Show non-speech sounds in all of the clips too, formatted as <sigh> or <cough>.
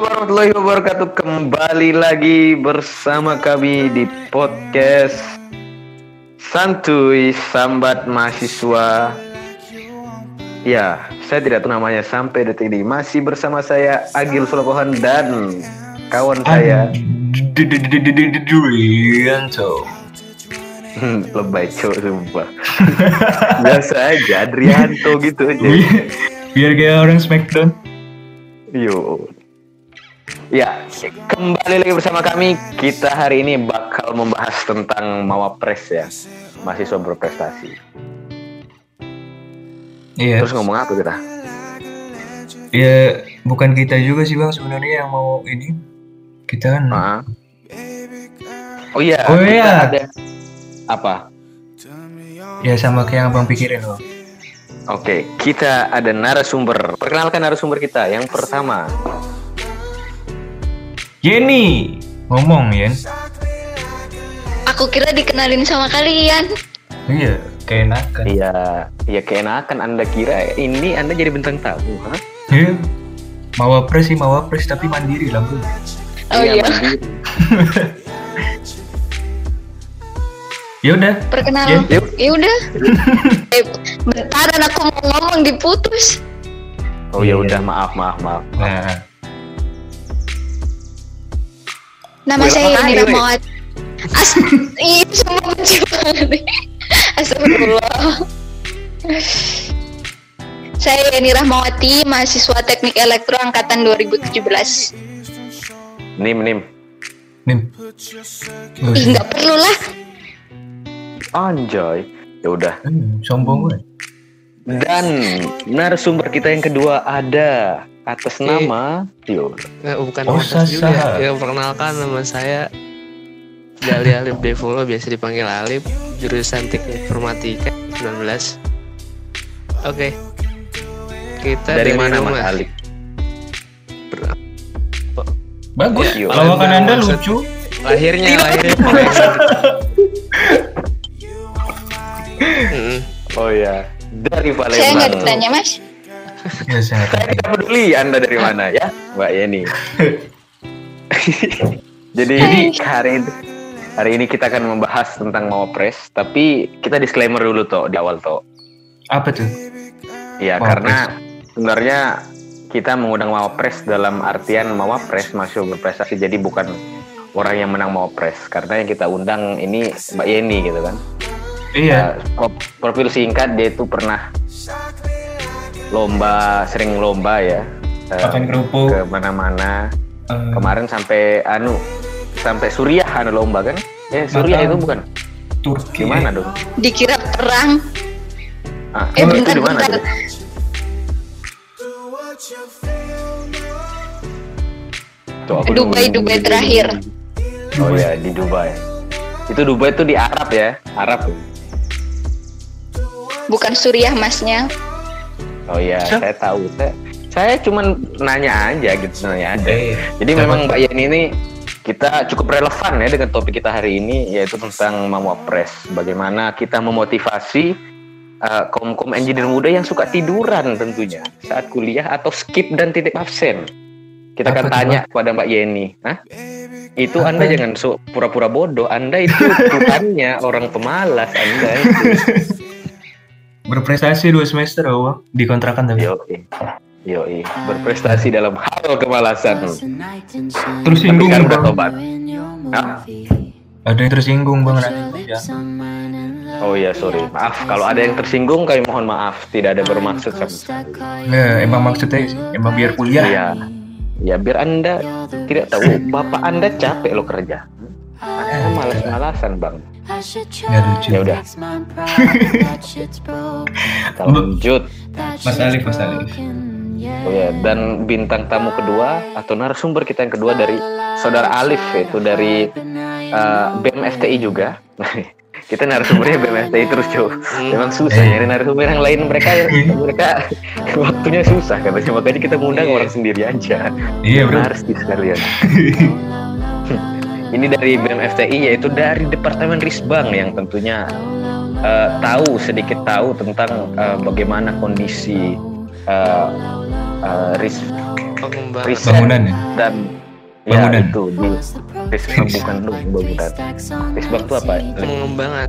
Assalamualaikum warahmatullahi wabarakatuh. Kembali lagi bersama kami di podcast Santuy Sambat Mahasiswa. Ya, saya tidak tahu namanya sampai detik ini Masih bersama saya Agil Sulakohan dan kawan saya. Adrianto. Hmm, Lebay cowok sumpah. <laughs> Biasa aja Adrianto gitu aja. Biar kayak orang Smackdown. Yo. Ya, kembali lagi bersama kami. Kita hari ini bakal membahas tentang Mawapres ya. Mahasiswa berprestasi. Iya. Terus ngomong apa kita? Ya bukan kita juga sih bang sebenarnya yang mau ini. Kita kan. Ah. Oh iya. Oh kita iya. Ada apa? Ya sama kayak yang abang pikirin loh. Oke, kita ada narasumber. Perkenalkan narasumber kita. Yang pertama, Jenny ngomong Yen. Aku kira dikenalin sama kalian. Iya. Keenakan. iya, iya keenakan Anda kira ini Anda jadi bintang tamu, ha? Iya. Mawapres sih mawapres tapi mandiri lah bro. Oh iya. mandiri. <laughs> Ya udah. Perkenalan. Yuk. Ya udah. <laughs> eh, bentaran aku mau ngomong diputus. Oh ya Iya. udah, maaf, maaf, maaf. Nah. Nama Wih, saya Nira weh. Mawat. As Ih, semua benci banget. Astagfirullah. Saya Yani Rahmawati, mahasiswa Teknik Elektro angkatan 2017. Nim, nim. Nim. Oh, Ih, nggak perlu lah. Anjay. Ya udah. Hmm, sombong gue. Dan narasumber kita yang kedua ada atas Oke. nama Yo. Eh, bukan Oh, Otas juga ya. Ya, perkenalkan nama saya Gali Alif Devolo biasa dipanggil Alif jurusan Teknik Informatika 19 Oke kita Dari, mana rumah. Mas Ali? Bagus. Iya. Lawakan Palembang, anda maksud- lucu. lahirnya lahirnya <laughs> Palembang. Oh ya, dari Saya nggak Palembang. ditanya, Mas. Ya saya. Tidak peduli Anda dari mana ya, Mbak Yeni. <laughs> Jadi hari ini, hari ini kita akan membahas tentang Mawapres, tapi kita disclaimer dulu toh di awal toh. Apa tuh? Ya Mawapres. karena sebenarnya kita mengundang Mawapres dalam artian Mawapres masuk berprestasi jadi bukan orang yang menang Mawapres karena yang kita undang ini Mbak Yeni gitu kan. Iya. Uh, pro- profil singkat dia itu pernah lomba sering lomba ya uh, Makan kerupuk. ke mana-mana Eh, kemarin sampai anu sampai Suriah anu lomba kan ya Suriah itu bukan Turki. gimana dong Dikira perang. ah, Eh, itu bentar, di mana aku Dubai, Dubai terakhir. oh ya di Dubai itu Dubai itu di Arab ya Arab Bukan Suriah, Masnya. Oh ya Siap. saya tahu saya saya cuman nanya aja gitu nanya aja Eh, Jadi Siapa memang? Mbak Yeni ini kita cukup relevan ya dengan topik kita hari ini yaitu tentang Mamwapres. Bagaimana kita memotivasi uh, kaum-kaum engineer muda yang suka tiduran tentunya saat kuliah atau skip dan titip absen. Kita akan tanya kepada Mbak Yeni, Hah? Itu Apa? Anda jangan so, pura-pura bodoh. Anda itu <laughs> Tuhannya orang pemalas Anda itu. <laughs> berprestasi dua semester oh Bang. dikontrakan tapi Yoi. Yoi. Berprestasi dalam hal kemalasan. tersinggung sekarang udah bang tobat. Hah? ada yang tersinggung bang nanti ya. Oh iya sorry maaf kalau ada yang tersinggung kami mohon maaf tidak ada bermaksud sama sekali. Nah, emang maksudnya emang biar kuliah Iya ya biar anda tidak tahu bapak anda capek lo kerja. Anda malas-malasan bang. Nggak lucu. Ya udah lanjut. Mas Alif Mas Alif Oh ya dan bintang tamu kedua atau narasumber kita yang kedua dari saudara Alif yaitu dari uh, BEM FTI juga. <laughs> kita narasumbernya BEM FTI terus cow. Memang susah nyari narasumber yang lain mereka mereka <laughs> waktunya susah katanya makanya kita ngundang orang sendiri aja. iya bro Narsis sekalian. <laughs> Ini dari BEM FTI yaitu dari Departemen Risbang yang tentunya eh, tahu sedikit tahu tentang eh, bagaimana kondisi eh, eh, ris pengembangan riset Bangunan ya? dan Bangunan. ya itu di risbak bukan lu bangunan risbak itu apa? Pengembangan.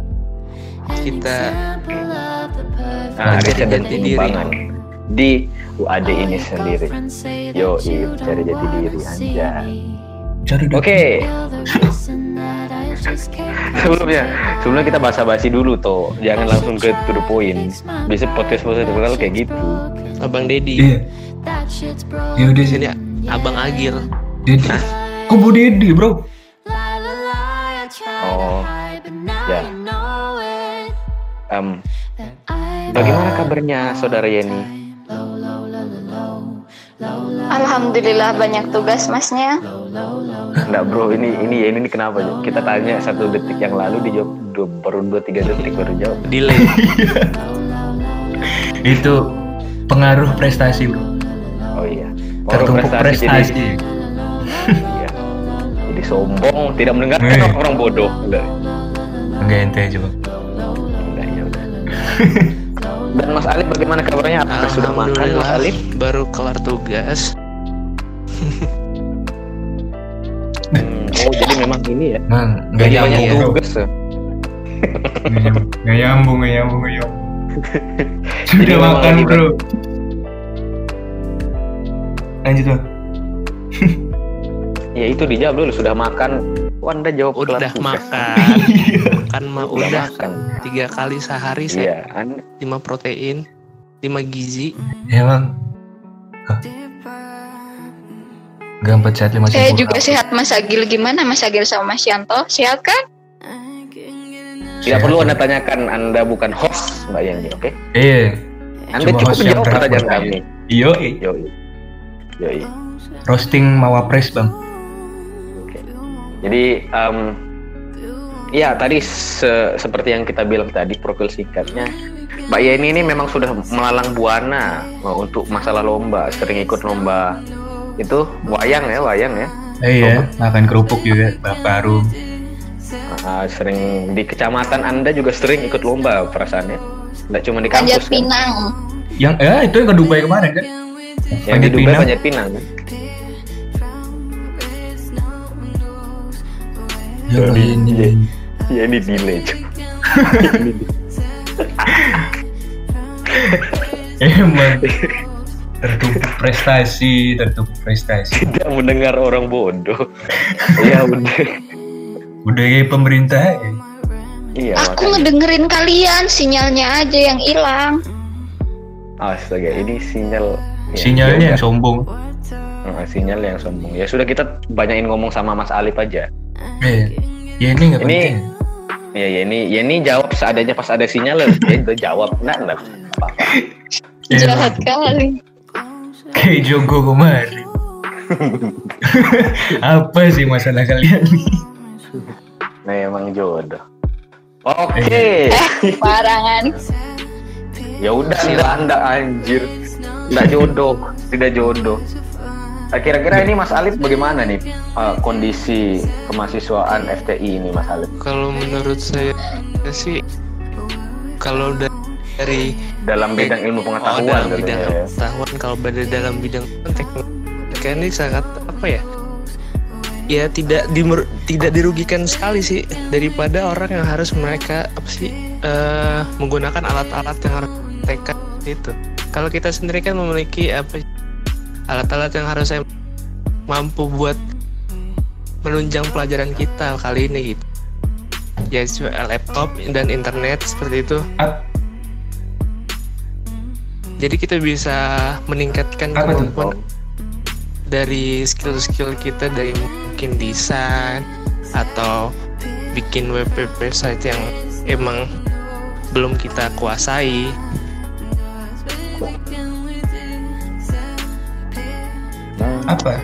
Kita nah, riset dan jati diri. pengembangan. Di UAD ini sendiri. Yo cari jati diri anjay Oke. <laughs> Sebelumnya sebelumnya kita basa-basi dulu toh jangan langsung ke to the point. Biasa podcast podcast terkenal kayak gitu. Abang Dedi Iya. Ya udah di sini. abang Agil Dedi. Kok Bu Dedi, Bro? oh. Ya. Em, bagaimana kabarnya saudara Yeni Alhamdulillah banyak tugas masnya. Enggak bro, ini ini Yeni ini kenapa? Kita tanya satu detik yang lalu dijawab dua, baru dua tiga detik baru jawab. delay <laughs> Itu pengaruh prestasi, Bro. Oh iya. Orang Tertumpuk prestasi. Jadi, iya. jadi sombong, tidak mendengarkan Eh. <laughs> orang bodoh. Enggak. Enggak ente coba. Enggak ya udah. Dan Mas Alif bagaimana kabarnya? Apakah sudah makan Mas Alif? baru kelar tugas Hmm, oh jadi memang ini ya. Enggak Jadi nyambung, banyak Bro. tugas ya. Nggak nyambung, nggak nyambung, nggak nyambung, <laughs> nggak Sudah makan, Bro. Lanjut, Bang. Ya itu dijawab dulu sudah makan. Wanda jawab udah kelar makan <laughs> makan mah Udah udah makan. tiga kali sehari saya Iya, lima protein lima gizi Ya, Bang. Hah. Nggak empat sehat lima Saya juga sehat Mas Agil. Gimana Mas Agil sama Mas Yanto? Sehat kan? tidak perlu Anda tanyakan Anda bukan host Mbak Yeni, oke? Iya. Anda Cuma cukup menjawab pertanyaan bertanya. kami. Iyo, Yoi. Yoi. roasting mawapres, Bang. Oke. Jadi em, ya tadi se- seperti yang kita bilang tadi profil singkatnya Mbak Yeni ini memang sudah melalang buana untuk masalah lomba, sering ikut lomba itu wayang ya, wayang ya. Iya, makan kerupuk juga, baru. Ah, sering di kecamatan Anda juga sering ikut lomba perasaannya. Tidak cuma di Panjat kampus kan. Pinang. Yang ya itu yang ke Dubai kemarin kan? Yang di Panjat Dubai Pinang. Panjat Pinang kan. Ya, Jadi, ini. iya. Ya ini delay. <laughs> Emang <laughs> tertumpuk prestasi, tertumpuk prestasi. Tidak mendengar orang bodoh. Iya <laughs> udah. Udah kayak pemerintah ya. Iya Aku makanya. ngedengerin kalian, sinyalnya aja yang hilang. Astaga, ini sinyal. ya, Sinyalnya ya yang sombong. udah. Ah, sinyal yang sombong. Ya sudah kita banyakin ngomong sama Mas Alif aja. Eh, ya ini nggak Ini- penting. Ya, ya ini, ya ini jawab seadanya pas ada sinyal. Ya itu jawab. Nah, nah. Apa-apa. Ya, Jahat kali. Kayak Jogo kemarin. <laughs> Apa sih masalah kalian? Memang jodoh. Oke. Parangan. Ya udah anda anda anjir. Tidak jodoh, tidak jodoh. Nah, Kira-kira ini Mas Alif bagaimana nih eh, kondisi kemahasiswaan FTI ini Mas Alif? kalau menurut saya sih kalau da- dari Dalam bidang ilmu oh, pengetahuan dalam tentunya bidang ya. pengetahuan. Kalau pada dalam bidang teknik ini sangat apa ya? Ya tidak dimer- tidak dirugikan sekali sih daripada orang yang harus mereka apa sih eh, menggunakan alat-alat yang harus mereka itu. Kalau kita sendiri kan memiliki apa alat-alat yang harus saya mampu buat menunjang pelajaran kita kali ini gitu. Ya laptop dan internet seperti itu. Jadi kita bisa meningkatkan Apa kemampuan dari skill-skill kita dari mungkin desain atau bikin web website yang emang belum kita kuasai Apa?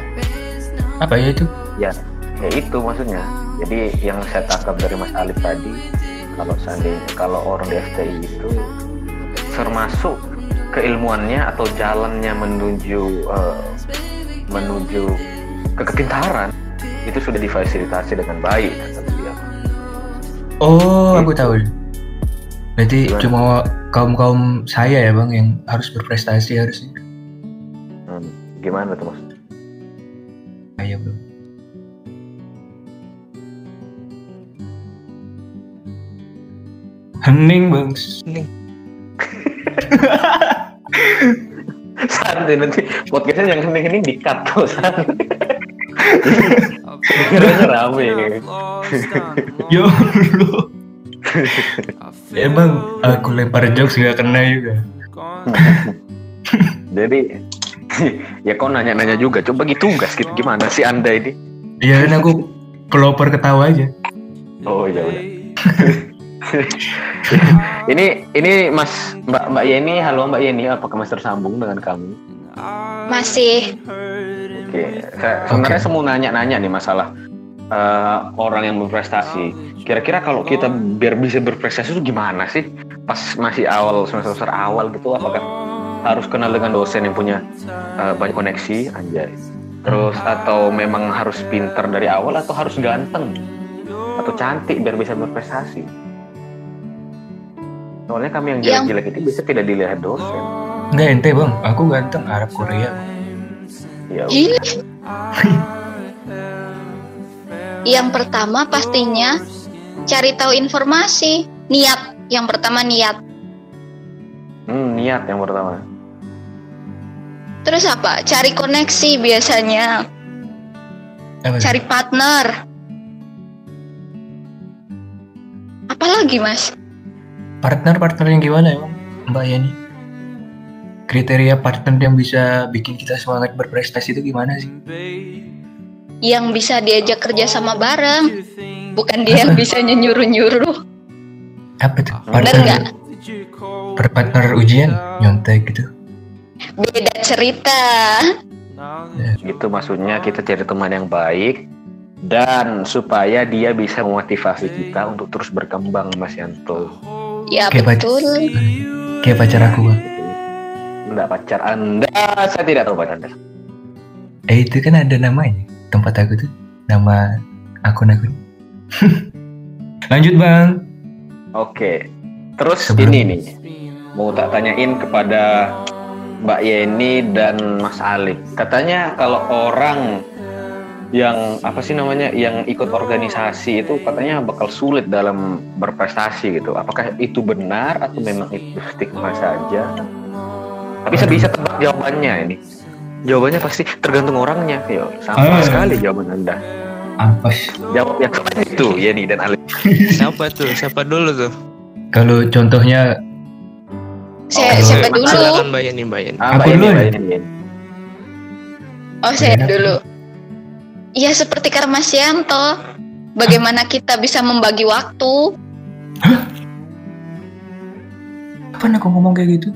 Apa ya itu? Ya, ya itu maksudnya. Jadi yang saya tangkap dari Mas Alif tadi, kalau seandainya kalau orang di FTI itu termasuk keilmuannya atau jalannya menuju eh, menuju ke kepintaran itu sudah difasilitasi dengan baik kata dia. Oh, aku tahu. Berarti Gimana? cuma kaum kaum saya ya bang yang harus berprestasi harusnya. Hmm. Gimana tuh mas? Ayo bro. Hening bang. Hening. <laughs> <laughs> Santai nanti podcastnya yang hening-hening di cut tuh santai. Kiranya rame. Yo Allah. Emang aku lempar jokes gak kena juga. <laughs> Jadi ya kau nanya-nanya juga. Coba bagi tugas gitu gimana sih anda ini? Iya kan aku keloper ketawa aja. Oh ya udah. <laughs> ini ini Mas Mbak Mbak Yeni, halo Mbak Yeni, apakah masih tersambung dengan kami? Masih. Oke, saya sebenarnya saya mau nanya-nanya nih masalah eh, orang yang berprestasi. Kira-kira kalau kita biar bisa berprestasi itu gimana sih? Pas masih awal semester awal gitu, apakah harus kenal dengan dosen yang punya eh, banyak koneksi, anjay. Terus atau memang harus pinter dari awal atau harus ganteng atau cantik biar bisa berprestasi? Soalnya kami yang Yang- jelek-jelek itu bisa tidak dilihat dosen. Enggak ente bang, aku ganteng Arab Korea. Ya. <laughs> Yang pertama pastinya cari tahu informasi. Niat. Yang pertama niat. hmm, niat yang pertama. Terus apa? Cari koneksi biasanya. Apa? Cari partner. Apalagi mas? Partner-partner yang gimana emang Mbak Yani? Kriteria partner yang bisa bikin kita semangat berprestasi itu gimana sih? Yang bisa diajak kerja sama bareng. Bukan dia yang <laughs> bisa nyuruh-nyuruh. Apa tuh? Bener nggak? per- partner ujian nyontek gitu. Beda cerita. Gitu maksudnya kita cari teman yang baik dan supaya dia bisa memotivasi kita untuk terus berkembang Mas Yanto. Ya Kayak betul. Kayak pacar aku bang. Enggak pacar Anda, saya tidak tahu pacar Anda. Eh itu kan ada namanya tempat aku tuh nama akun-akun. <laughs> Lanjut bang. Oke. Terus Sebelum- ini nih mau tak tanyain kepada Mbak Yeni dan Mas Alif. Katanya kalau orang yang apa sih namanya yang ikut organisasi itu katanya bakal sulit dalam berprestasi gitu. Apakah itu benar atau memang itu stigma saja? Tapi saya bisa tebak jawabannya ini. Jawabannya pasti tergantung orangnya. Yo, sama Ah. sekali jawaban Anda. Ampas. Jawab yang itu Yeni dan Alif. <laughs> Siapa tuh? Siapa dulu tuh? Kalau contohnya Oh, siapa dulu? Silakan Mbak Yeni, Mbak Yeni. Ah, Aku Mbak Yeni, dulu Mbak ya? Yeni. Oh saya Enak. dulu. Ya seperti Karmasianto. Bagaimana kita bisa membagi waktu? kapan aku ngomong kayak gitu?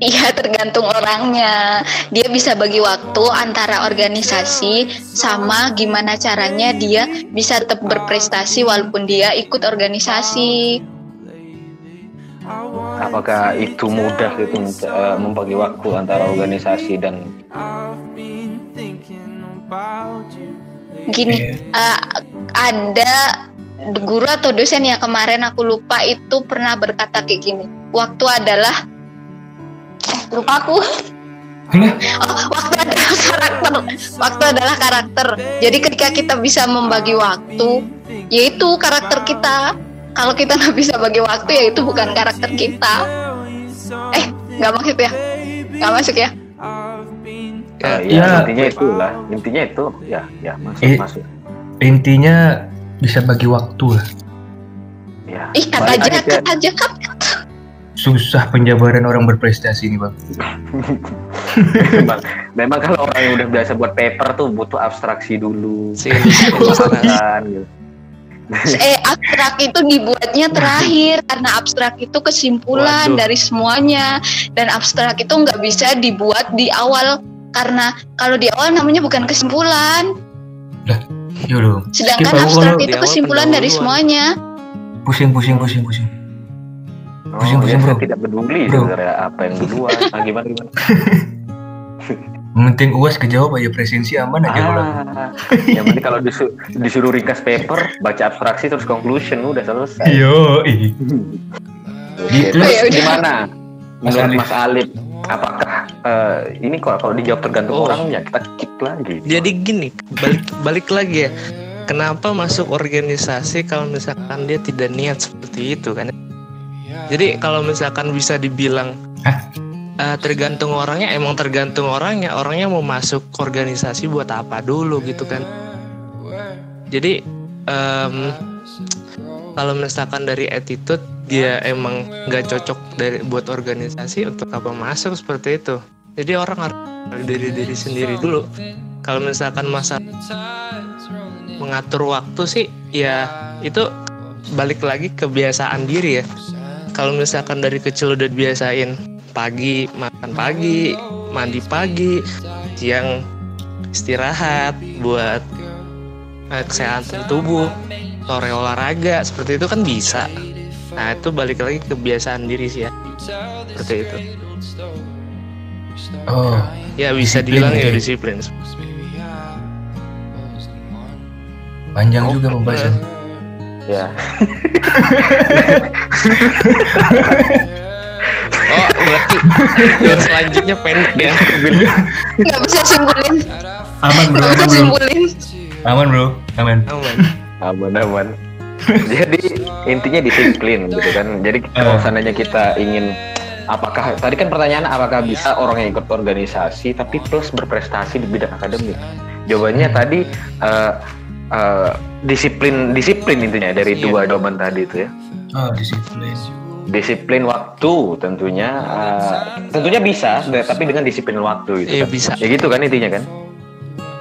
Iya tergantung orangnya. Dia bisa bagi waktu antara organisasi sama gimana caranya dia bisa tetap berprestasi walaupun dia ikut organisasi. Apakah itu mudah gitu eh, membagi waktu antara organisasi dan Gini, Iya. eh, ada guru atau dosen ya kemarin aku lupa itu pernah berkata kayak gini. Waktu adalah eh, lupa aku. Oh, waktu adalah karakter. Waktu adalah karakter. Jadi ketika kita bisa membagi waktu, yaitu karakter kita. Kalau kita nggak bisa bagi waktu, ya itu bukan karakter kita. Eh, nggak maksud ya? Nggak masuk ya? Eh, Ya. ya, intinya itulah intinya itu ya ya masuk Eh. masuk intinya bisa bagi waktu lah. ya Ih, kat Balik aja, lagi ke- kat aja, kat. Susah penjabaran orang berprestasi ini bang. memang, <laughs> memang kalau orang yang udah biasa buat paper tuh butuh abstraksi dulu Sih, masalah. kan gitu. <laughs> Eh, abstrak itu dibuatnya terakhir karena abstrak itu kesimpulan Waduh. dari semuanya dan abstrak itu nggak bisa dibuat di awal karena kalau di awal namanya bukan kesimpulan, Yo lo, sedangkan Skip, abstrak itu kesimpulan dari pendahuluan. semuanya. pusing pusing pusing pusing. oh, Pusing, ya, pusing, saya bro. tidak peduli Bro. sebenarnya apa yang duluan <laughs> ah, gimana gimana Yang penting uas kejawab aja presensi aman aja kalau. ah, yang penting kalau disuruh, disuruh ringkas paper baca abstraksi terus conclusion udah selesai Yo, ih. Oke, Gitu. terus Ya gimana menurut. Mas Alif apakah eh, ini kok kalau dijawab tergantung Oh. orangnya kita kick lagi. Jadi gini, balik balik lagi ya. Kenapa masuk organisasi kalau misalkan dia tidak niat seperti itu kan? Jadi kalau misalkan bisa dibilang Hah? eh, tergantung orangnya, emang tergantung orangnya. Orangnya mau masuk organisasi buat apa dulu gitu kan? Jadi em, kalau misalkan dari attitude dia emang nggak cocok dari buat organisasi untuk apa masuk seperti itu. Jadi orang harus dari diri sendiri dulu. Kalau misalkan masa mengatur waktu sih ya itu balik lagi kebiasaan diri ya kalau misalkan dari kecil udah biasain pagi makan pagi mandi pagi siang istirahat buat eh, kesehatan tubuh sore olahraga seperti itu kan bisa nah itu balik lagi kebiasaan diri sih ya. Seperti itu. Oh, ya bisa dibilang ya gitu. disiplin. Panjang juga pembahasan. Ya. <laughs> oh berarti yang selanjutnya pendek ya. Nggak bisa simpulin. Aman bro, nggak bisa aman bro, simpulin. Aman bro, aman. aman. Aman aman <laughs> jadi intinya disiplin gitu kan jadi kalau Eh. seandainya kita ingin apakah tadi kan pertanyaan apakah bisa orang yang ikut organisasi tapi plus berprestasi di bidang akademik jawabannya tadi eh, eh, disiplin disiplin intinya dari Iya. dua jawaban tadi itu ya Oh, disiplin. disiplin waktu tentunya eh, tentunya bisa tapi dengan disiplin waktu gitu Iya, kan. bisa. ya gitu kan intinya kan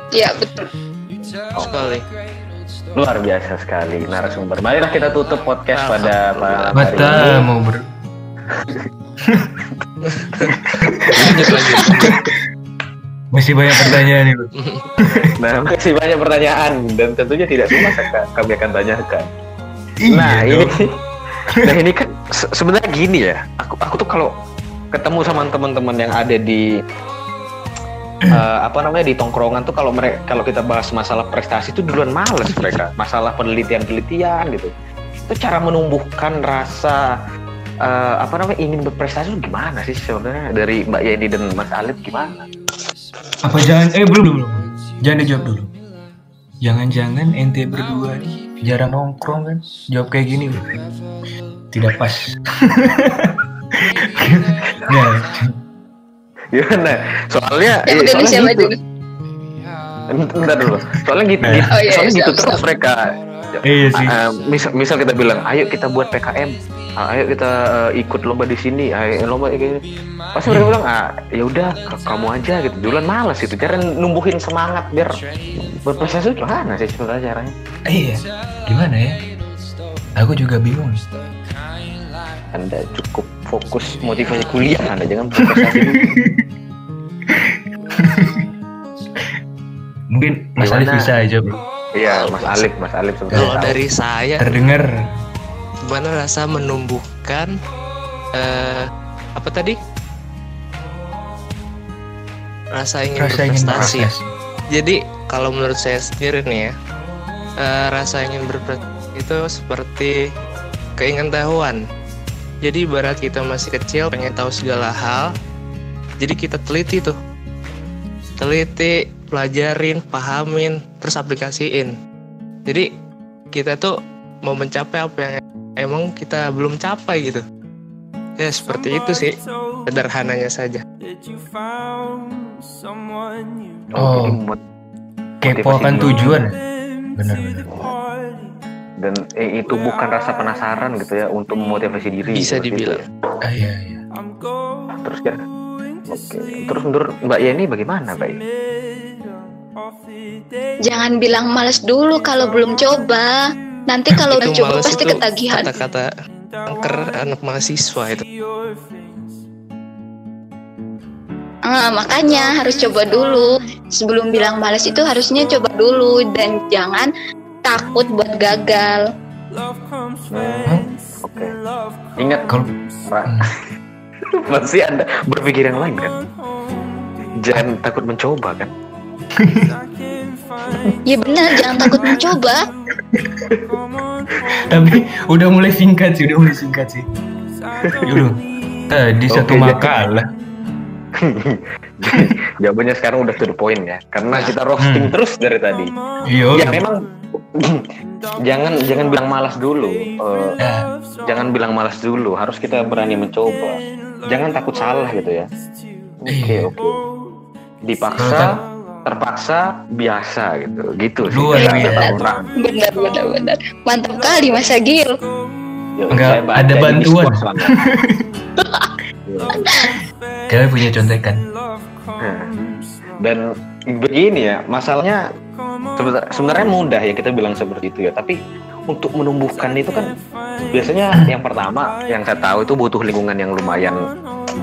ya betul sekali luar biasa sekali narasumber marilah kita tutup podcast pada malam hari Bata ini mau ber lanjut lanjut masih banyak pertanyaan nih. <laughs> Nah, masih banyak pertanyaan dan tentunya tidak semua kami akan tanyakan. Iya nah, ini nah ini kan se- sebenarnya gini ya. Aku aku tuh kalau ketemu sama teman-teman yang ada di eh, apa namanya di tongkrongan tuh kalau mereka kalau kita bahas masalah prestasi itu duluan males mereka. Masalah penelitian-penelitian gitu. Itu cara menumbuhkan rasa eh, apa namanya ingin berprestasi itu gimana sih sebenarnya dari Mbak Yeni dan Mas Alif gimana? Apa jangan eh belum belum. belum. Jangan dijawab dulu. Jangan-jangan ente berdua nih jarang nongkrong kan? Jawab kayak gini. Tidak pas. <laughs> Nggak. Gimana? Soalnya ya eh, soalnya siapa gitu. Bentar dulu. Soalnya gitu, Oh, iya, soalnya siap, gitu terus siap. mereka. Iya sih. Ah, ah, misal, misal kita bilang, ayo kita buat PKM, Ah, ayo kita eh, ikut lomba di sini, ayo lomba kayak gini. Pasti mereka bilang, ah ya udah kamu aja gitu. Duluan malas gitu. Cara numbuhin semangat biar berprestasi itu gimana sih sebenarnya caranya? Iya. Gimana ya? Aku juga bingung. Anda cukup fokus motivasi kuliah, Anda jangan dulu. <laughs> <laughs> Mungkin Mas Alif bisa aja bro. Iya, Mas Alif, Mas Alif kalau dari saya Terdengar. gimana rasa menumbuhkan eh apa tadi rasa ingin Rasa ingin berprestasi berprestasi. jadi kalau menurut saya sendiri nih ya eh, rasa ingin berprestasi itu seperti keingintahuan jadi ibarat kita masih kecil pengen tahu segala hal jadi kita teliti tuh teliti pelajarin pahamin terus aplikasiin jadi kita tuh mau mencapai apa yang emang kita belum capai gitu ya seperti itu sih sederhananya saja Oh. Kepo dulu. tujuan. Benar-benar. dan eh, itu bukan rasa penasaran gitu ya untuk memotivasi diri. bisa seperti itu dibilang ya. Ah iya iya. Terus ya, oke. Terus menurut Mbak Yeni bagaimana, Mbak? Yeni? jangan bilang males dulu kalau belum coba nanti kalau udah coba pasti itu ketagihan kata-kata angker anak mahasiswa itu Ah, makanya harus coba dulu sebelum bilang males itu harusnya coba dulu dan jangan takut buat gagal Hmm, Oke. Ingat Kalau Masih Anda berpikir yang lain kan? Jangan takut mencoba kan? ya benar jangan takut mencoba tapi udah mulai singkat sih, udah mulai singkat sih. Yaudah. Eh, di satu makalah <laughs> Jawabannya sekarang udah to the point ya, karena kita roasting Hmm. terus dari tadi. Iya. Ya memang <clears throat> jangan jangan bilang malas dulu. Eh, Ya, jangan bilang malas dulu. Harus kita berani mencoba. Jangan takut salah gitu ya. Oke Iya. oke. Dipaksa, terpaksa, biasa gitu. Gitu sih. Biasa. orang. benar benar benar mantap kali Mas Agil Ya, Enggak, ada bantuan. Ya. <laughs> kalian punya contekan. Nah, Dan begini ya, masalahnya sebenarnya mudah ya kita bilang seperti itu ya, tapi untuk menumbuhkan itu kan biasanya yang pertama yang saya tahu itu butuh lingkungan yang lumayan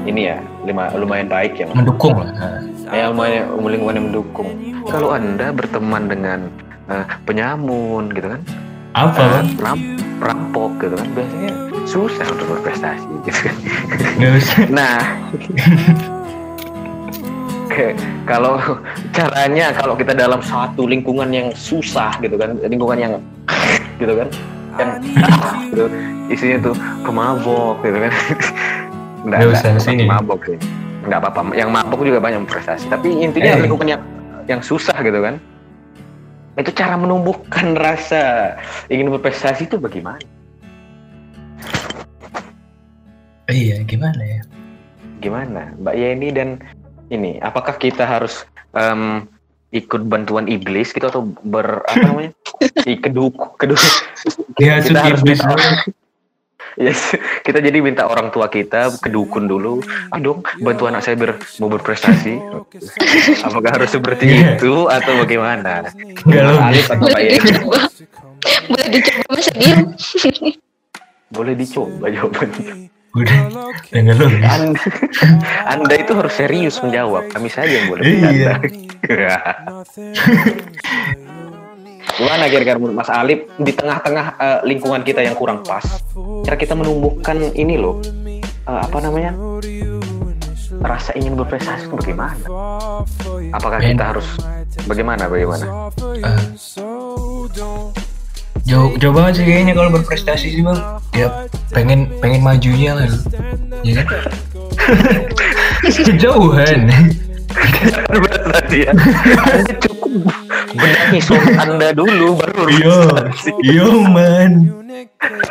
ini ya, lima- lumayan baik ya. Mendukung lah. Ya, lumayan lingkungan yang mendukung. Kalau Anda berteman dengan eh, penyamun gitu kan, Apa bang? ram- rampok gitu kan, biasanya susah untuk berprestasi gitu <laughs> kan. Nah, kalau caranya kalau kita dalam satu lingkungan yang susah gitu kan, lingkungan yang gitu kan, yang gitu, <laughs> isinya tuh kemabok gitu kan. <laughs> Nggak, Nggak usah sini. mabok sih. Nggak apa-apa. Yang mabok juga banyak prestasi. Tapi intinya Eh. lingkungan yang yang susah gitu kan. Itu cara menumbuhkan rasa ingin berprestasi itu bagaimana? Iya, gimana ya? gimana Mbak Yeni dan ini apakah kita harus em, ikut bantuan iblis gitu atau ber apa namanya? <laughs> Keduk keduk. Ya, kita harus iblis. minta dulu. <laughs> yes, kita jadi minta orang tua kita kedukun dulu. Ah dong bantu anak saya ber, mau berprestasi. Apakah harus seperti Iya. itu atau bagaimana. Alif atau boleh dicoba. Boleh dicoba Mas boleh dicoba jawabannya Udah, nggak logis. anda, anda itu harus serius menjawab kami saja yang boleh Iya. <laughs> Gimana kira-kira menurut Mas Alif di tengah-tengah eh, lingkungan kita yang kurang pas, cara kita menumbuhkan ini loh, eh, apa namanya, rasa ingin berprestasi itu bagaimana? Apakah kita harus bagaimana bagaimana? Ah. Jauh jauh banget sih kayaknya kalau berprestasi sih bang ya pengen pengen majunya lah lu ya kan <laughs> kejauhan ya. <laughs> Anda cukup benahi suara Anda dulu baru iya berprestasi. iya man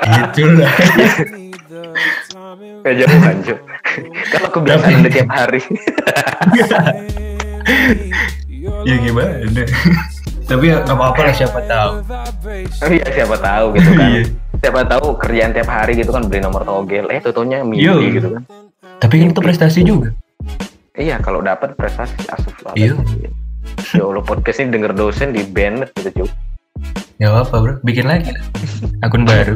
itulah <laughs> Kejauhan, Cuk. Kalau kebiasaan Anda tiap hari. ya gimana tapi ya nggak apa-apa lah siapa tahu Iya siapa tahu gitu kan. Iya. Siapa tahu kerjaan tiap hari gitu kan beli nomor togel. Eh totonya mimpi Iya. gitu kan. tapi kan itu prestasi juga Iya kalau dapat prestasi asuh Iya. Ya Allah podcast ini denger dosen di banned gitu cuy. nggak apa bro bikin lagi lah akun <laughs> baru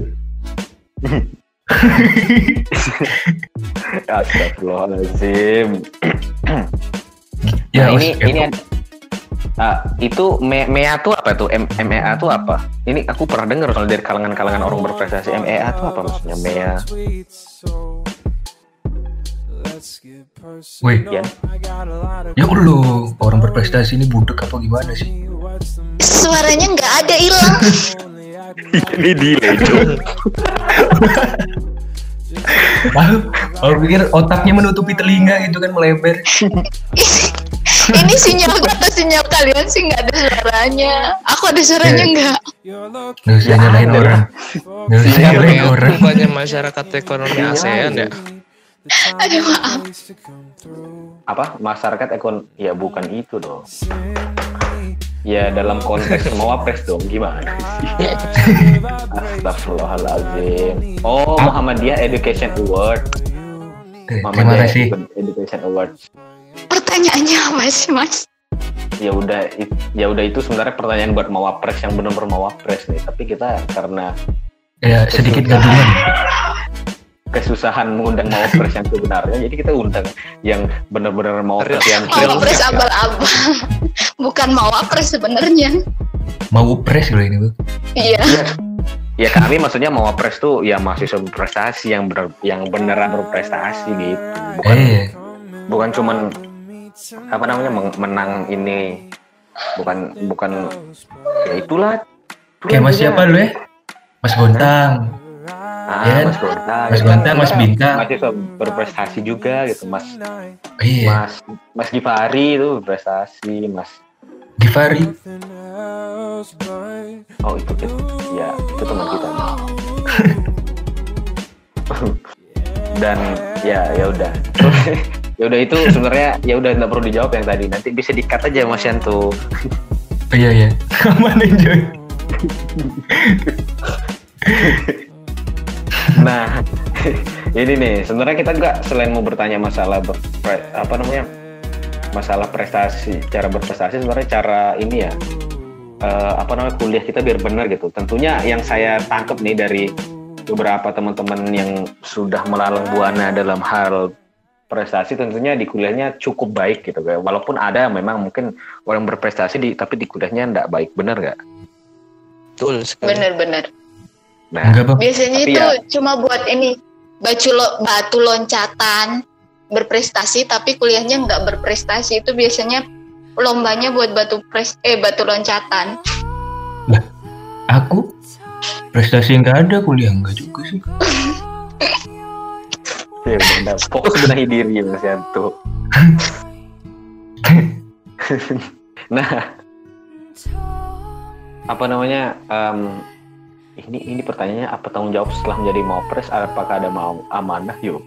Astagfirullahaladzim. ya nah, ini ini ada, Ah, itu me, MEA tuh apa tuh? M, MEA tuh apa? Ini aku pernah dengar soal dari kalangan-kalangan orang berprestasi. MEA tuh apa maksudnya? MEA. Wih, Ya. ya lu orang berprestasi ini budek apa gimana sih? suaranya nggak ada hilang <laughs> ini delay cuy. Aku, aku pikir otaknya menutupi telinga gitu kan melebar. <laughs> ini sinyal gue atau sinyal kalian sih nggak ada suaranya aku ada suaranya Ya. nggak Nggak usah nyalahin ada. orang. Nggak usah nyalahin Kayak orang. bukannya masyarakat ekonomi ASEAN ya aduh maaf Apa? Masyarakat ekon? Ya bukan itu dong. Ya dalam konteks mau apres dong gimana sih? Astagfirullahaladzim. Oh Muhammadiyah Education Award. Eh, Terima Muhammadiyah kasih. Education Award. Pertanyaannya apa sih mas? Ya udah it- ya udah itu sebenarnya pertanyaan buat mawapres yang benar-benar mawapres nih. Tapi kita karena Ya sedikit gabungan. <laughs> kesusahan mengundang mawapres yang sebenarnya jadi kita undang yang benar-benar mawapres yang mau real. apres abal-abal. <laughs> Bukan mau apres sebenarnya. Mau pres loh ini bu. iya. Ya kami maksudnya mawapres tuh ya mahasiswa berprestasi yang ber, yang beneran berprestasi gitu. Bukan Eh, bukan cuman apa namanya menang ini bukan bukan ya itulah kayak mas siapa lu ya? Mas Gontang. Ah, Ya, Mas Gonta, Mas gitu kan. Gonta, Mas Sebenarnya Bintang. mahasiswa berprestasi juga gitu, Mas Iya, Mas Mas Givari itu berprestasi, Mas. Givari. Oh itu itu, ya itu teman kita. <laughs> Dan ya ya udah. Ya udah itu sebenarnya ya udah nggak perlu dijawab yang tadi. Nanti bisa dikat aja Mas Yanto. Oh iya iya. <laughs> Mana Joy? Nah, <laughs> ini nih sebenarnya kita juga selain mau bertanya masalah berpre- apa namanya masalah prestasi, cara berprestasi sebenarnya cara ini ya eh, apa namanya kuliah kita biar benar gitu. Tentunya yang saya tangkap nih dari beberapa teman-teman yang sudah melalang buana dalam hal prestasi tentunya di kuliahnya cukup baik gitu kayak walaupun ada memang mungkin orang berprestasi di tapi di kuliahnya enggak baik benar nggak? Betul sekali. Bener-bener. Nah. Biasanya Tapi itu ya- cuma buat ini batu lo, batu loncatan berprestasi tapi kuliahnya nggak berprestasi itu biasanya lombanya buat batu pres eh batu loncatan. Aku prestasi nggak ada kuliah nggak juga sih. <laughs> ya fokus benahi diri Mas Yanto. <laughs> nah, apa namanya? em, ini ini pertanyaannya apa tanggung jawab setelah menjadi mawapres? Apakah ada mau amanah? Yuk.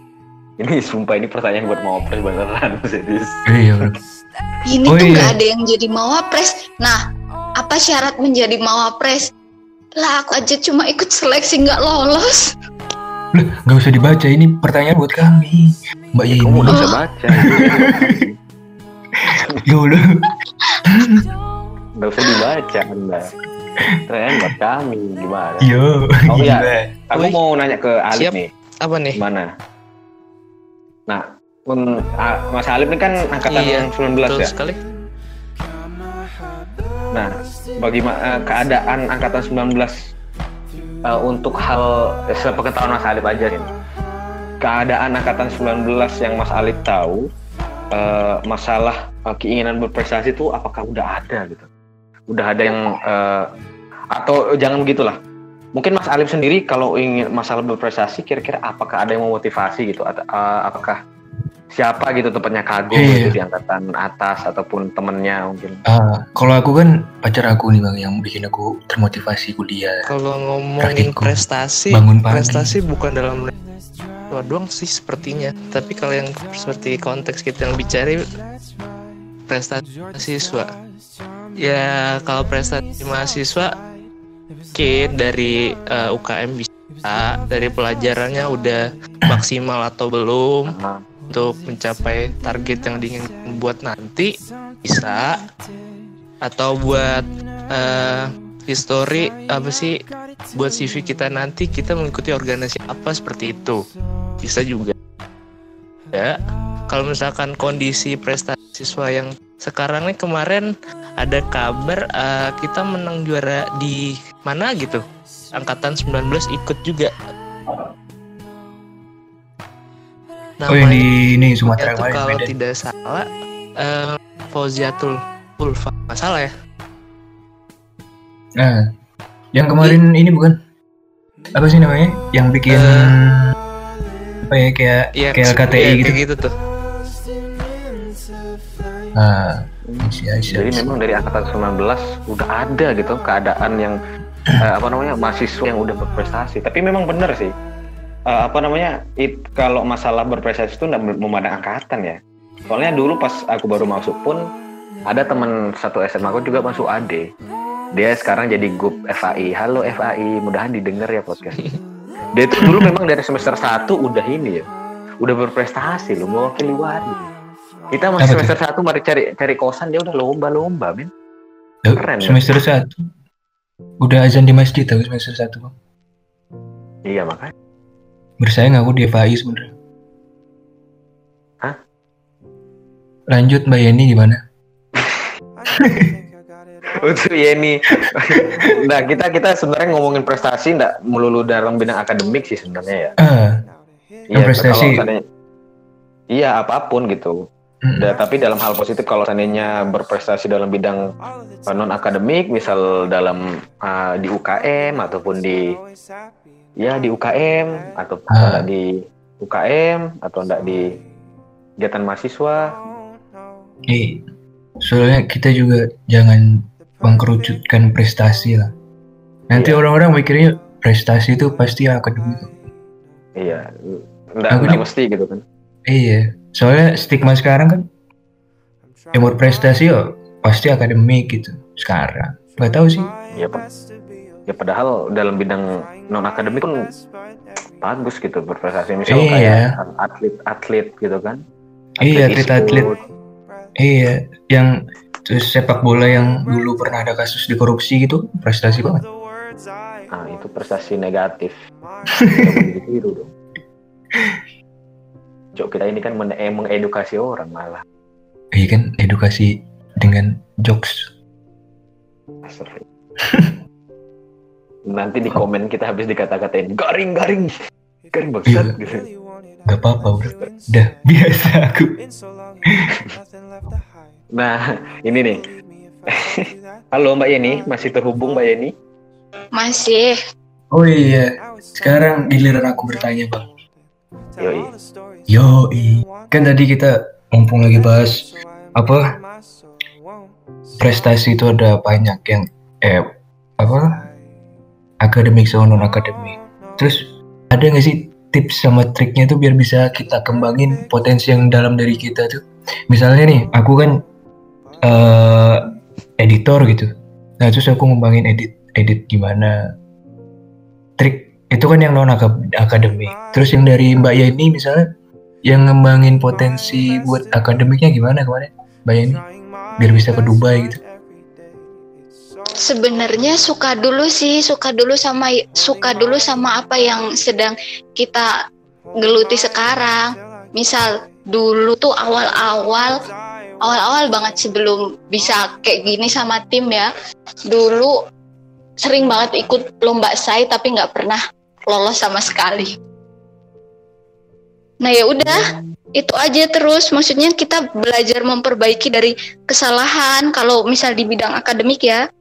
Ini sumpah ini pertanyaan buat mawapres beneran serius. Iya bro. Ini Oh, tuh iya. nggak ada yang jadi mawapres. Nah, apa syarat menjadi mawapres? Lah aku aja cuma ikut seleksi nggak lolos. Lah nggak usah dibaca ini pertanyaan buat kami. Mbak Yeni. Kamu <laughs> udah bisa baca. Dulu. Nggak usah dibaca Anda. Pertanyaan buat kami gimana? Yo. Oh, iya. Aku Woi. mau nanya ke Alif Siap. nih. Apa nih? Gimana? Nah, Mas Alif ini kan angkatan Iya, 19 Betul ya. sekali. Nah, bagaimana keadaan angkatan 19 eh, untuk hal eh, sepengetahuan Mas Alif aja nih. Keadaan angkatan 19 yang Mas Alif tahu eh, masalah eh, keinginan berprestasi itu apakah udah ada gitu? Udah ada yang eh, atau jangan begitulah. Mungkin Mas Alif sendiri kalau ingin masalah berprestasi kira-kira apakah ada yang memotivasi gitu atau eh, apakah siapa gitu tempatnya kagum Iya. gitu di angkatan atas ataupun temennya mungkin Ah, kalau aku kan pacar aku nih bang yang bikin aku termotivasi kuliah. Kalau ngomongin Praktikum. prestasi, Bangun pagi. prestasi bukan dalam Wah, doang sih sepertinya. Tapi kalau yang seperti konteks kita yang bicara prestasi mahasiswa. Ya kalau prestasi mahasiswa mungkin dari eh, UKM bisa, dari pelajarannya udah maksimal atau belum Nah, untuk mencapai target yang diingin buat nanti bisa. Atau buat eh, history apa sih buat CV kita nanti kita mengikuti organisasi apa seperti itu. Bisa juga. Ya kalau misalkan kondisi prestasi siswa yang sekarang nih kemarin ada kabar eh, kita menang juara di mana gitu? Angkatan 19 ikut juga Oh yang di ini Sumatera itu kalau Medan. tidak salah eh Fauziatul Ulfa nggak salah ya Nah, yang kemarin ini bukan apa sih namanya? Yang bikin Eh, apa ya kayak Iya, kayak KTI iya, gitu. kayak gitu tuh Nah, Aisyah, Aisyah, Jadi memang dari angkatan 19 udah ada gitu keadaan yang eh, apa namanya mahasiswa yang udah berprestasi. Tapi memang benar sih. Eh, apa namanya? It, kalau masalah berprestasi itu nggak memandang angkatan ya. Soalnya dulu pas aku baru masuk pun ada teman satu SMA aku juga masuk AD. Dia sekarang jadi grup FAI. Halo FAI, mudahan didengar ya podcast. Dia itu dulu memang dari semester 1 udah ini ya. Udah berprestasi loh, mewakili wadi. Kita masih semester 1 mari cari cari kosan dia udah lomba-lomba, men. Keren ya. semester satu. Udah azan di masjid tapi semester satu bang. Iya makanya. Bersaing aku di FAI sebenarnya. Hah? Lanjut Mbak Yeni gimana? <laughs> Untuk Yeni. <laughs> nah kita kita sebenarnya ngomongin prestasi nggak melulu dalam bidang akademik sih sebenarnya ya. Iya prestasi. Iya apa pun gitu. mm, Da- tapi dalam hal positif kalau seandainya berprestasi dalam bidang non akademik, misal dalam uh, di UKM ataupun di ya di UKM atau Ah. enggak di UKM atau enggak di kegiatan mahasiswa Eh, soalnya kita juga jangan mengkerucutkan prestasi lah. Nanti Iya. orang-orang mikirnya prestasi itu pasti akademik. iya enggak, Aku enggak di- mesti gitu kan Iya, soalnya stigma sekarang kan yang berprestasi ya pasti akademik gitu sekarang. Gak tahu sih. ya Pak. Ya padahal dalam bidang non akademik pun bagus gitu berprestasi misal Iya. kayak atlet-atlet gitu kan Iya, e-sport. atlet-atlet. Iya, yang terus sepak bola yang dulu pernah ada kasus di korupsi gitu, prestasi banget. nah itu prestasi negatif <laughs> dong Cok kita ini kan men- mengedukasi orang malah Iya kan, edukasi dengan jokes. Astagfirullah. <laughs> nanti di komen kita habis dikata-katain garing garing garing bangsat Iya. gitu Gak apa-apa, bro. Udah <laughs> biasa aku. nah ini nih <laughs> halo Mbak Yeni masih terhubung Mbak Yeni Masih. Oh iya, sekarang giliran aku bertanya bang. Yoi. Yoi, kan tadi kita mumpung lagi bahas apa prestasi itu ada banyak yang eh apa akademik sama non akademik. Terus ada nggak sih tips sama triknya tuh biar bisa kita kembangin potensi yang dalam dari kita tuh? Misalnya nih, aku kan eh editor gitu. Nah terus aku ngembangin edit edit gimana? Trik itu kan yang non akademik. Terus yang dari Mbak Yeni misalnya yang ngembangin potensi buat akademiknya gimana kemarin Mbak Yeni? Biar bisa ke Dubai gitu. Sebenarnya suka dulu sih, suka dulu sama suka dulu sama apa yang sedang kita geluti sekarang. Misal dulu tuh awal-awal awal-awal banget sebelum bisa kayak gini sama tim ya. Dulu sering banget ikut lomba say tapi nggak pernah lolos sama sekali. Nah ya udah, itu aja terus. Maksudnya kita belajar memperbaiki dari kesalahan. Kalau misal di bidang akademik ya,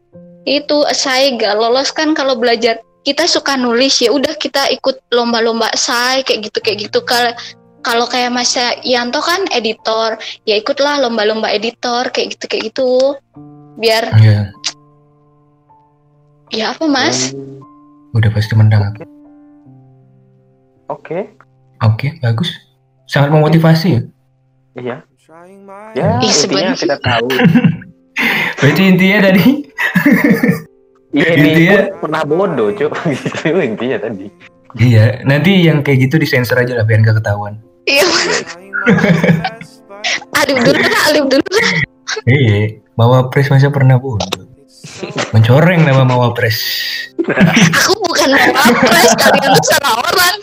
itu saya gak lolos kan kalau belajar. Kita suka nulis ya udah kita ikut lomba-lomba say kayak gitu kayak gitu. Kalau kalau kayak Mas Yanto kan editor, ya ikutlah lomba-lomba editor kayak gitu kayak gitu. Biar Iya, ya apa Mas? Hmm, udah pasti menang. aku. Oke, Oke, bagus. Sangat memotivasi ya. iya. Ya, Ih, intinya sebenarnya- kita tahu. <laughs> Berarti intinya tadi Iya, ini Intinya- pernah bodoh, Cuk. <laughs> Gitu intinya tadi. Iya, nanti yang kayak gitu disensor aja lah biar nggak ketahuan. Iya. <laughs> Alif dulu lah, Alif dulu lah. Iya, bawa pres masa pernah bodoh. Mencoreng nama bawa pres. Aku bukan mau pres kalian tuh salah orang.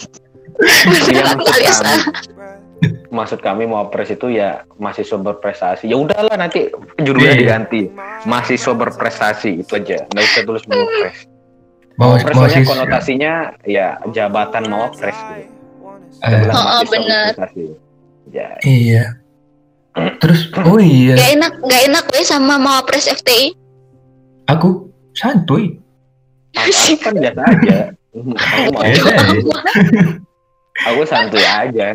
Iya, Beneran maksud kalian salah. Maksud kami mau pres itu ya mahasiswa berprestasi. Ya udahlah nanti judulnya Iya. diganti. Mahasiswa berprestasi itu aja. Nggak usah tulis mau pres. Soalnya sis. konotasinya ya jabatan mawapres gitu. Kita Eh, bilang Oh, mahasiswa benar. Ya, iya. Terus, oh iya, Gak enak, gak enak weh sama mau pres FTI. aku santuy. aku kan biasa aja. <laughs> Aku mau Biasa aja. aku santuy aja.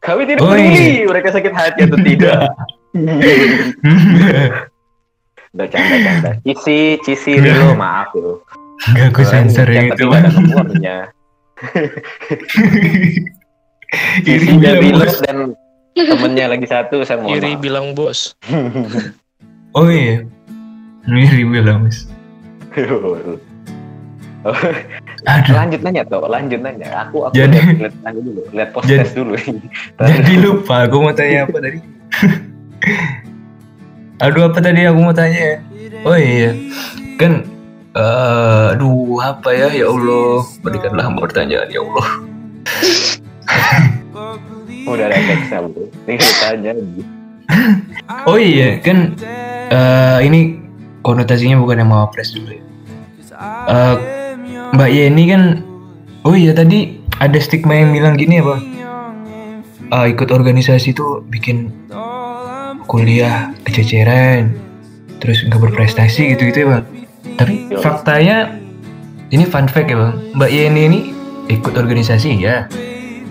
Kami tidak Oh, peduli mereka sakit hati atau tidak. <laughs> Udah canda-canda. Cisi, Cisi Rilo, maaf loh. Gak aku sensor Yang itu. tapi ada. <laughs> Iri bilang bos. dan temennya lagi satu saya mau Iri bilang bos. Oh iya. Iri bilang mas. <laughs> <laughs> Aduh, lanjut nanya toh, lanjut nanya. Aku aku Jadi- lihat, dulu, lihat post Jadi- dulu. <laughs> jadi lupa. Aku mau tanya apa tadi? <laughs> Aduh apa tadi aku mau tanya ya? Oh iya, kan. eh, aduh apa ya ya Allah berikanlah hamba pertanyaan ya Allah. Udah ada teksnya aja. Oh iya kan eh, ini konotasinya bukan yang mau pres dulu ya. Eh, Mbak Yeni kan oh iya tadi ada stigma yang bilang gini ya bang Eh, ikut organisasi tuh bikin kuliah kececeran terus nggak berprestasi gitu gitu ya bang tapi Yo. faktanya ini fun fact ya bang Mbak Yeni ini ikut organisasi ya.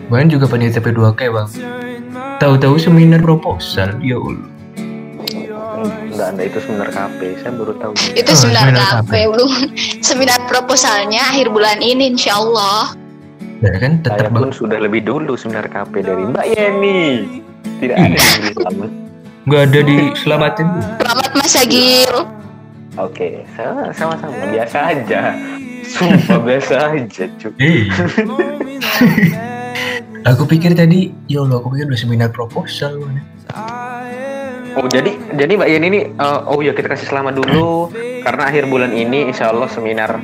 Bahkan juga panitia P2K bang. Tahu-tahu seminar proposal, ya Allah. Enggak, enggak itu seminar KP. Saya baru tahu. Itu Oh, seminar seminar KP belum. <laughs> Seminar proposalnya akhir bulan ini insya Allah. Ya kan Saya tetap pun bang. sudah lebih dulu seminar KP dari Mbak Yeni. Tidak ada yang diselamat. Nggak ada diselamatin. Selamat Mas Agil. Oke, sama- sama-sama biasa aja. Sumpah biasa aja, cuy. <laughs> Aku pikir tadi, ya Allah, aku pikir udah seminar proposal. Bang. Oh jadi jadi Mbak Yeni ini eh, oh ya kita kasih selamat dulu karena akhir bulan ini Insya Allah seminar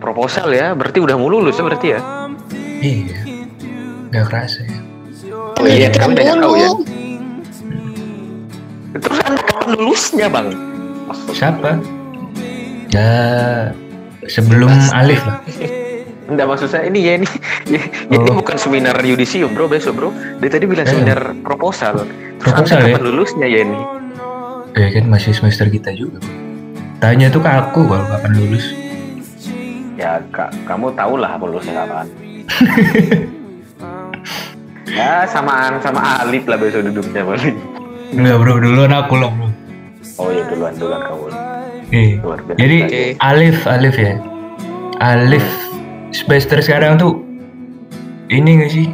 proposal ya berarti udah mau lulus ya berarti ya Iya. Nggak kerasa ya. Oh iya, Pendidikan kami banyak tahu ya. terus anda kapan lulusnya bang Siapa? Ya sebelum Alif lah. Enggak maksud saya ini ya ini ya, ini Oh. bukan seminar yudisium bro besok bro dia tadi bilang Eh. seminar proposal terus Proposal, ya? kapan lulusnya ya ini Ya kan masih semester kita juga. Tanya tuh ke aku kalau kapan lulus. ya kak kamu tahu lah lulusnya kapan <laughs> ya samaan sama Alif lah besok duduknya paling Enggak bro, duluan aku lah bro. oh iya duluan duluan kamu Eh, jadi. Alif, Alif ya. Alif semester sekarang tuh ini gak sih?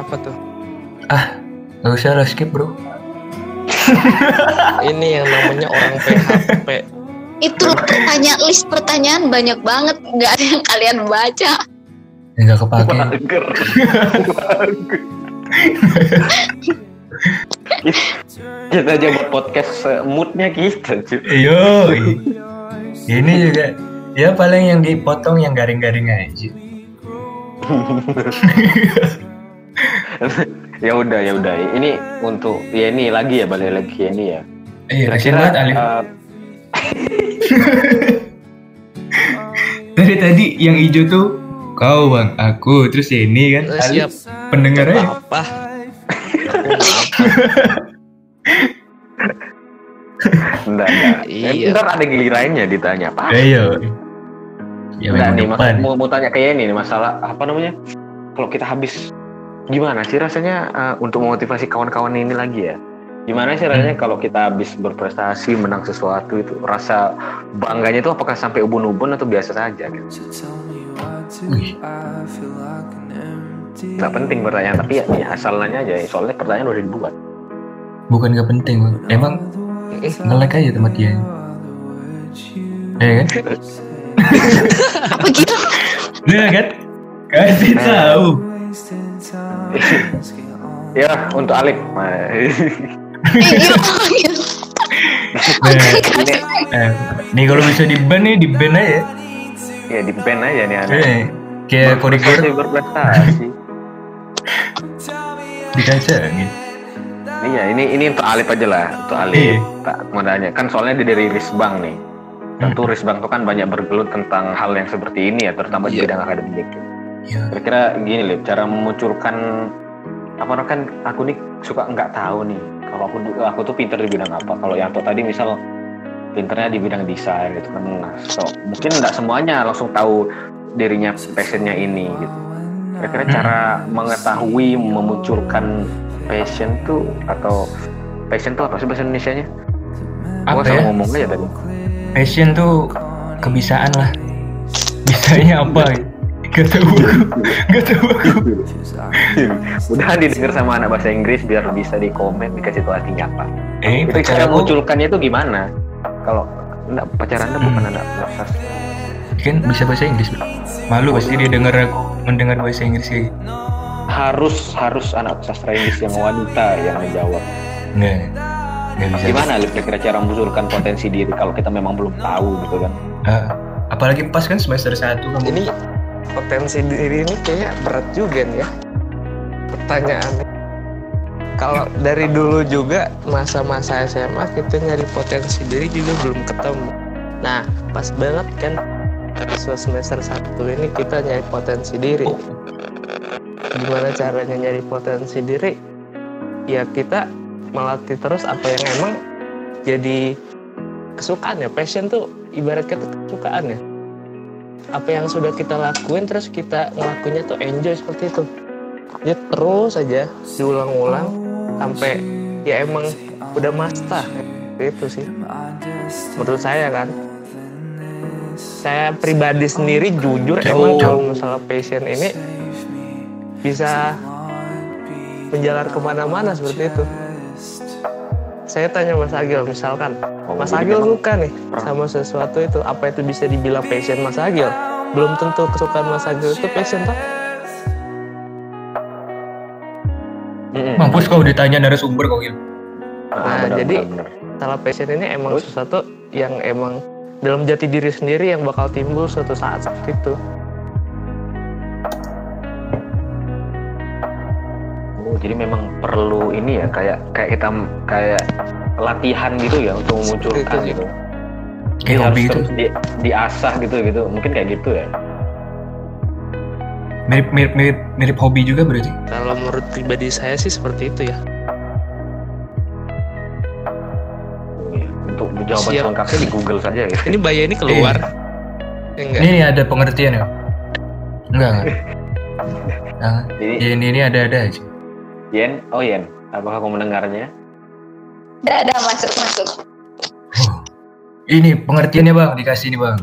Apa tuh? Ah, gak usah lah skip bro. <laughs> Ini yang namanya orang PHP. Itu loh pertanyaan list pertanyaan banyak banget nggak ada yang kalian baca. Enggak kepake. Mager. <laughs> kita aja buat podcast moodnya kita cuy Yo, ini juga ya paling yang dipotong yang garing-garing aja. <laughs> ya udah ya udah ini untuk ya ini lagi ya balik lagi ya ini ya Iya, Alif. eh, <laughs> Dari tadi yang hijau tuh kau bang, aku terus ini kan Eh, Alif siap. pendengar aja. Apa? enggak enggak Iya. ntar ada gilirannya ditanya apa Ayo. Ya minggu nih depan. maksud- mau, mau tanya kayak ini nih masalah apa namanya kalau kita habis gimana sih rasanya eh, untuk memotivasi kawan-kawan ini lagi ya gimana sih rasanya kalau kita habis berprestasi menang sesuatu itu rasa bangganya itu apakah sampai ubun-ubun atau biasa saja gitu? Wih, nggak penting pertanyaan tapi ya, ya asal nanya aja soalnya pertanyaan udah dibuat bukan gak penting. Emang nge-like aja tempat dia. Ya kan? Apa gitu? Iya kan? Kasih tahu. ya untuk Alif Iya. Nah, ini eh, nih kalau bisa di ban nih di ban aja. ya di band aja nih anak Eh, kayak koridor berprestasi di kaca gitu. iya ini ini untuk Alif aja lah untuk Alif Iya. tak mau nanya kan soalnya dia dari Risbang nih tentu Risbang tuh kan banyak bergelut tentang hal yang seperti ini ya terutama di Iya. bidang akademik. Ya, kira-kira gini Lip cara memunculkan apa kan aku nih suka nggak tahu nih kalau aku aku tuh pinter di bidang apa. Kalau yang tadi misal pinternya di bidang desain gitu kan nah, so, mungkin nggak semuanya langsung tahu dirinya passionnya ini gitu. Kira-kira cara mengetahui memunculkan passion tuh atau passion tuh apa sih bahasa Indonesia nya Gua salah ya? ngomong aja tadi Passion tuh kebisaan lah. Bisanya apa? Gak tahu aku. Gak tahu aku. udah didengar sama anak bahasa Inggris biar bisa di komen dikasih tahu artinya apa Eh, itu cara aku munculkannya itu gimana kalau enggak pacar anda bukan anak bahasa kan bisa bahasa Inggris. Malu pasti dia dengar aku mendengar bahasa Inggris gitu. harus harus anak sastra Inggris yang wanita yang menjawab Enggak. Enggak bisa. gimana Lip kira-kira cara munculkan potensi diri kalau kita memang belum tahu gitu kan Ah, apalagi pas kan semester 1 kamu. Ini potensi diri ini kayaknya berat juga nih ya. Pertanyaannya. Kalau dari dulu juga masa-masa SMA kita nyari potensi diri juga belum ketemu. Nah, pas banget kan semester 1 ini kita nyari potensi diri. Gimana caranya nyari potensi diri? Ya kita melatih terus apa yang emang jadi kesukaan ya. Passion tuh ibarat kata kesukaan ya. apa yang sudah kita lakuin terus kita ngelakuinnya tuh enjoy seperti itu. Jadi terus aja diulang-ulang sampai ya emang udah master. Itu sih. Menurut saya kan. Saya pribadi sendiri jujur emang kalau masalah passion ini bisa menjalar ke mana-mana seperti itu saya tanya Mas Agil misalkan Oh, Mas Agil suka nih sama sesuatu itu apa itu bisa dibilang passion Mas Agil belum tentu kesukaan Mas Agil itu passion Pak Mm-mm. Mampus kau ditanya narasumber kau Gil. Ah, Nah, benar, jadi- benar, benar. salah passion ini emang Terus? sesuatu yang emang dalam jati diri sendiri yang bakal timbul suatu saat seperti itu jadi memang perlu ini ya kayak kayak kita kayak latihan gitu ya untuk memunculkan itu, gitu. Kayak hobi itu. di, diasah gitu gitu. Mungkin kayak gitu ya. Mirip mirip mirip mirip hobi juga berarti. kalau menurut pribadi saya sih seperti itu ya Iya. Untuk jawaban Siap. selengkapnya di Google saja gitu. ini Baya ini keluar Ya enggak Ini ada pengertian ya? Enggak enggak. <laughs> Nah, Jadi ini ini ada ada aja. Yen, oh Yen, apakah kau mendengarnya? Udah ada masuk masuk. Oh. Ini pengertiannya bang dikasih ini bang.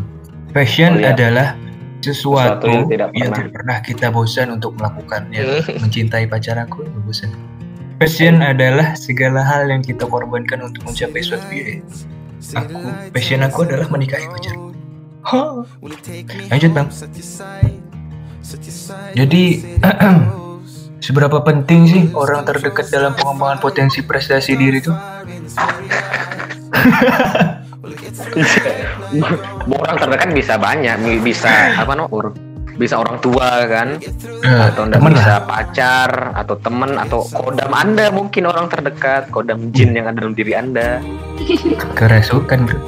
Passion Oh, iya. adalah sesuatu, Sesuatu yang tidak yang pernah. tidak pernah kita bosan untuk melakukannya. Hmm. Mencintai pacar aku nggak bosan. Passion adalah segala hal yang kita korbankan untuk mencapai suatu ide. Aku, passion aku adalah menikahi pacarku. Hah. Lanjut bang. Jadi <clears throat> seberapa penting sih orang terdekat dalam pengembangan potensi prestasi diri itu? orang terdekat bisa banyak, bi- bisa apa no? Bisa orang tua kan, Eh, atau temen bisa lah. pacar, atau teman, atau kodam anda mungkin orang terdekat, kodam jin yang ada dalam diri anda. Kerasukan bro.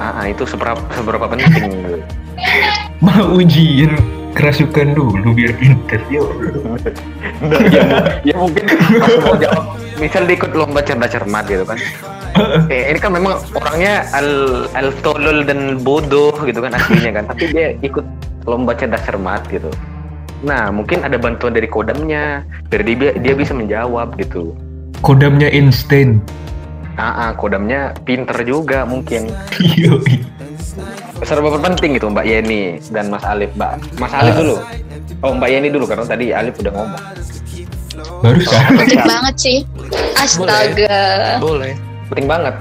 Ah, ah, itu seberapa seberapa penting. <laughs> Mau ujian kerasukan dulu biar pinter. Yo. Nah, ya, ya mungkin pas mau jawab. Misal dia ikut lomba cerdas cermat gitu kan. <laughs> Eh, ini kan memang orangnya al al tolol dan bodoh gitu kan aslinya kan. Tapi dia ikut lomba cerdas cermat gitu. Nah mungkin ada bantuan dari kodamnya dari dia dia bisa menjawab gitu. Kodamnya instan. ah, ah, kodamnya pinter juga mungkin. <laughs> serba penting gitu Mbak Yeni dan Mas Alif Mbak Mas Alif dulu oh Mbak Yeni dulu karena tadi Alif udah ngomong Barusan. Penting banget sih. Astaga. boleh penting banget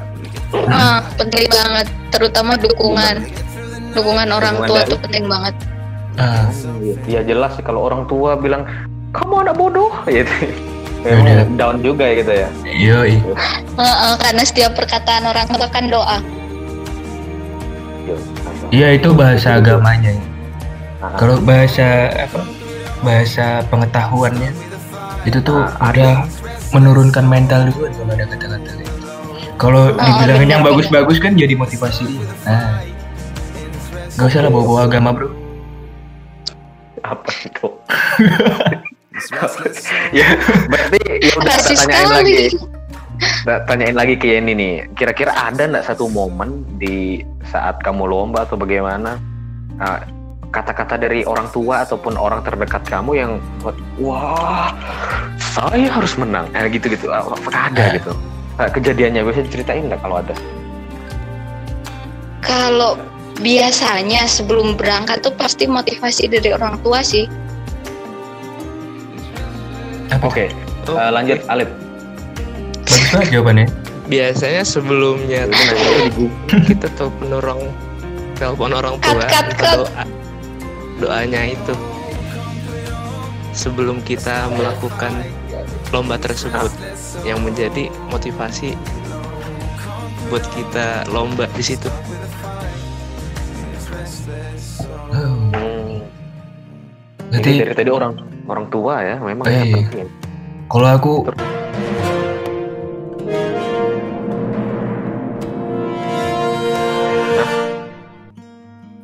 Ah, penting banget. Terutama dukungan. Dukungan orang Dukungan tua dari- tuh penting banget. Ah, Ya jelas sih kalau orang tua bilang kamu anak bodoh <laughs> gitu. Memang down juga ya gitu ya. yoi. Heeh, karena setiap perkataan orang tua kan doa. Iya itu bahasa agamanya. Kalau bahasa apa? Bahasa pengetahuannya itu tuh Ah, udah menurunkan mental juga kalau ada kata-kata gitu. Kalau Ah, dibilangin yang bagus-bagus kan jadi motivasi dia. Nah, gak usah lah bawa-bawa agama bro. apa itu? <laughs> <laughs> ya berarti ya udah kita tanyain lagi. Kita tanyain lagi ke Yeni nih. Kira-kira ada nggak satu momen di saat kamu lomba atau bagaimana ah, kata-kata dari orang tua ataupun orang terdekat kamu yang buat wah saya harus menang nah, gitu gitu apakah ada Ah. gitu Ah, kejadiannya bisa diceritain nggak kalau ada Kalau biasanya sebelum berangkat tuh pasti motivasi dari orang tua sih. Oke, Oh, eh, lanjut Alif. Bagus banget jawabannya. biasanya sebelumnya kita telepon orang telepon orang tua Cut, cut, doa doanya itu sebelum kita melakukan lomba tersebut yang menjadi motivasi buat kita lomba di situ Oh, Hmm, jadi dari tadi orang orang tua ya, memang Eh, ya. iya. penting. kalau aku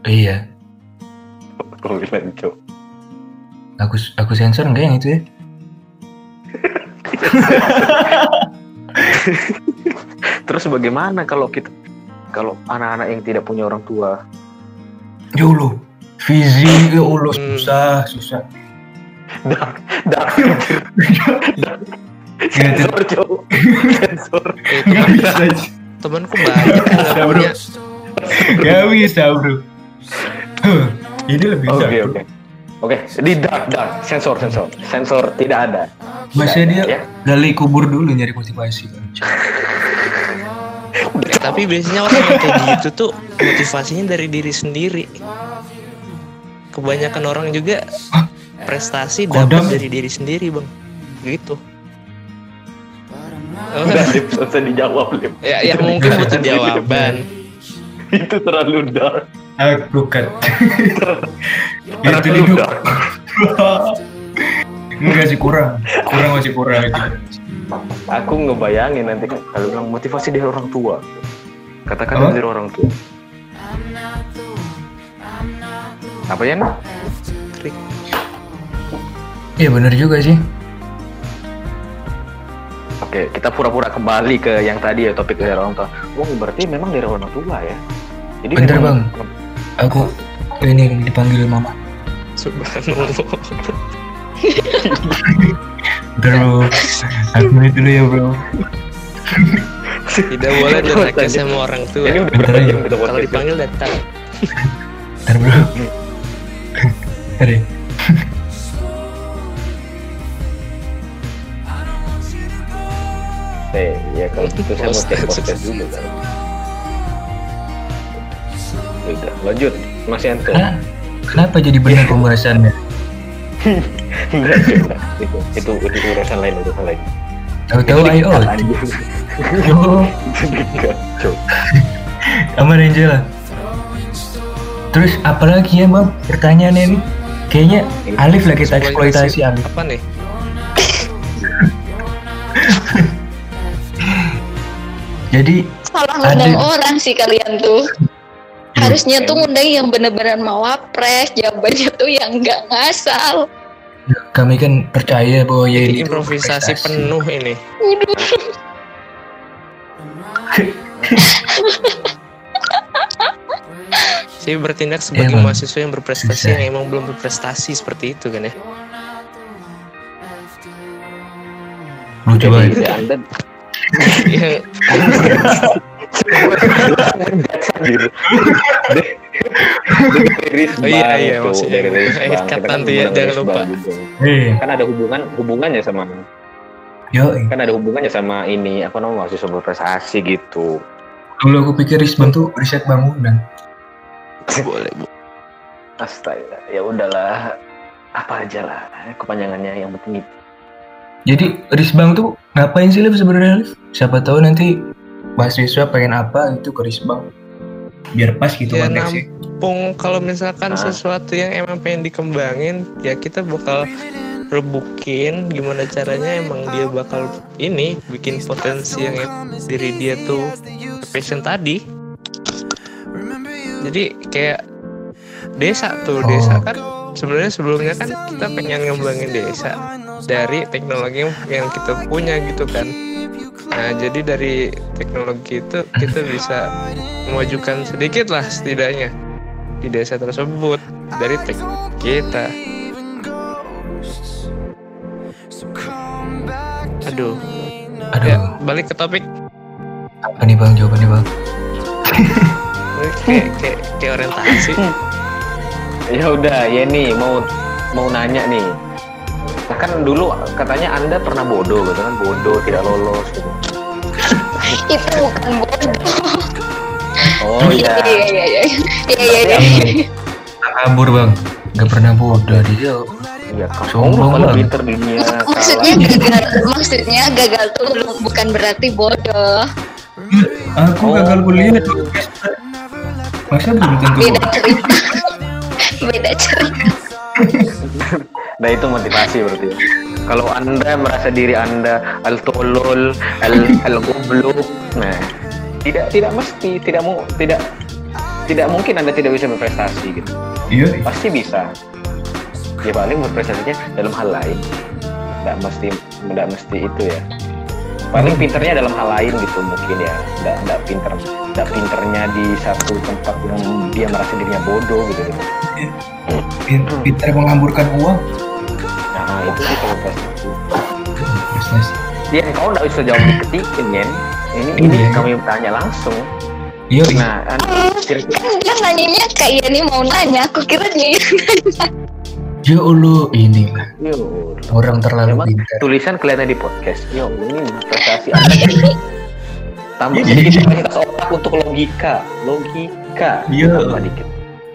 Iya, Kalau Cok. aku aku sensor enggak yang itu ya? <laughs> Terus bagaimana kalau kita kalau anak-anak yang tidak punya orang tua? Jolo, Fizi, ya Allah susah, susah. Dark, dark, anjir. Dark. Iya, Sensor, Cok. Sensor. Eh, Gak bisa, temenku banyak nggak Bisa, bro. gak bisa bro. Ini lebih Oke, dark. oke. Oke, di dark, dark. Sensor, sensor. Sensor tidak ada. Masa Tidak dia ya? gali kubur dulu nyari motivasi <laughs> tapi biasanya orang yang kayak gitu tuh motivasinya dari diri sendiri kebanyakan orang juga prestasi dapat dari diri sendiri bang gitu <laughs> Oh, Udah, Lip. Usah dijawab, Lip. ya, ya Itu mungkin butuh jawaban <laughs> Itu terlalu dark. Aku kan. Itu dark. Enggak sih kurang. Kurang masih kurang itu. Aku ngebayangin nanti kalau bilang motivasi dari orang tua. Katakan Apa? dari orang tua. Apa ya? Trik. Iya bener juga sih. Oke, kita pura-pura kembali ke yang tadi ya topik dari orang tua. Oh, berarti memang dari orang tua ya. Jadi Bentar, memang- Aku ini dipanggil mama. subhanallah Bro, aku ini dulu ya bro. tidak boleh durhaka sama orang tua Ini udah Bentar berapa aja. jam kita kalau dipanggil datang Bentar bro. Hari. Eh, ya kalau gitu saya mau cek podcast dulu kan. Udah, lanjut. Mas Yanto. Hah? Kenapa jadi benar <laughs> pembahasannya? Enggak. Itu, itu, itu urusan lain, urusan lain. Tahu-tahu ayo. Aman Angela. Terus apalagi ya bang? Pertanyaannya nih. Kayaknya Alif lah kita eksploitasi Alif. apa nih <laughs> Jadi Salah Ada- ngundang orang sih kalian tuh. Harusnya tuh ngundang yang bener-bener mau wapres, jawabannya tuh yang nggak ngasal. kami kan percaya bahwa ya ini improvisasi prestasi. penuh ini saya <laughs> bertindak sebagai Emang. mahasiswa yang berprestasi yang emang belum berprestasi seperti itu kan ya Lucu banget. Jadi Anda Gitu. Dari Oh iya, iya, maksudnya. Eh, kan nanti ya, jangan lupa. Eh, Kan ada hubungan hubungannya sama yo, kan ada hubungannya sama ini apa namanya mahasiswa berprestasi gitu. dulu aku pikir Risbang tuh riset bangunan. boleh bu Astaga, ya udahlah. Apa aja lah, kepanjangannya yang penting itu. Jadi Risbang tuh ngapain sih Liv sebenarnya Liv? Siapa tahu nanti mahasiswa pengen apa itu ke Risbang. Biar pas gitu Ya, konteksnya. Pung kalau misalkan Ah. sesuatu yang emang pengen dikembangin ya kita bakal rebukin gimana caranya emang dia bakal ini bikin potensi yang diri dia tuh passion tadi jadi kayak desa tuh Oh. desa kan sebenarnya sebelumnya kan kita pengen ngembangin desa dari teknologi yang, kita punya gitu kan. Nah jadi dari teknologi itu kita bisa memajukan sedikit lah setidaknya di desa tersebut dari tek kita. Aduh. Aduh, ya balik ke topik. Apa nih bang? Jawabannya bang? Ini kayak kayak kayak orientasi. <laughs> Ya udah, ya nih mau mau nanya nih. Nah, kan dulu katanya Anda pernah bodoh gitu kan, bodoh tidak lolos gitu. <laughs> Itu bukan bodoh. Oh iya. Iya iya iya. Iya iya iya. Kabur bang, nggak pernah bodoh dia. Iya, kamu Sombong banget. pinter dunia Maksudnya gagal, maksudnya gagal tuh belum- bukan berarti bodoh. Aku Oh. gagal kuliah tuh. Masa belum tentu Beda cerita. Beda cerita. <laughs> Nah itu motivasi berarti. Kalau Anda merasa diri Anda al tolol, al al goblok, nah tidak tidak mesti, tidak mau tidak tidak mungkin Anda tidak bisa berprestasi gitu. Iya, Pasti bisa. Ya paling berprestasinya dalam hal lain. Tidak mesti tidak mesti itu ya. Paling pinternya dalam hal lain gitu mungkin ya. Tidak tidak pinter tidak pinternya di satu tempat yang dia merasa dirinya bodoh gitu. gitu. pin- pintar menghamburkan uang Nah itu sih kalau prestasi. Dia kau nggak bisa jawab diketikin Yen. Ini ini Iya. kami tanya langsung. Yo, Nah, kan, kira-kira Kan dia nanyanya kayak ini mau nanya, aku kira dia nanya. ya Allah ini lah Yo, orang terlalu Memang pintar. tulisan kelihatan di podcast. Yo, ini prestasi Anda. Tambah sedikit kapasitas otak untuk logika. Logika. Iya. Tambah dikit.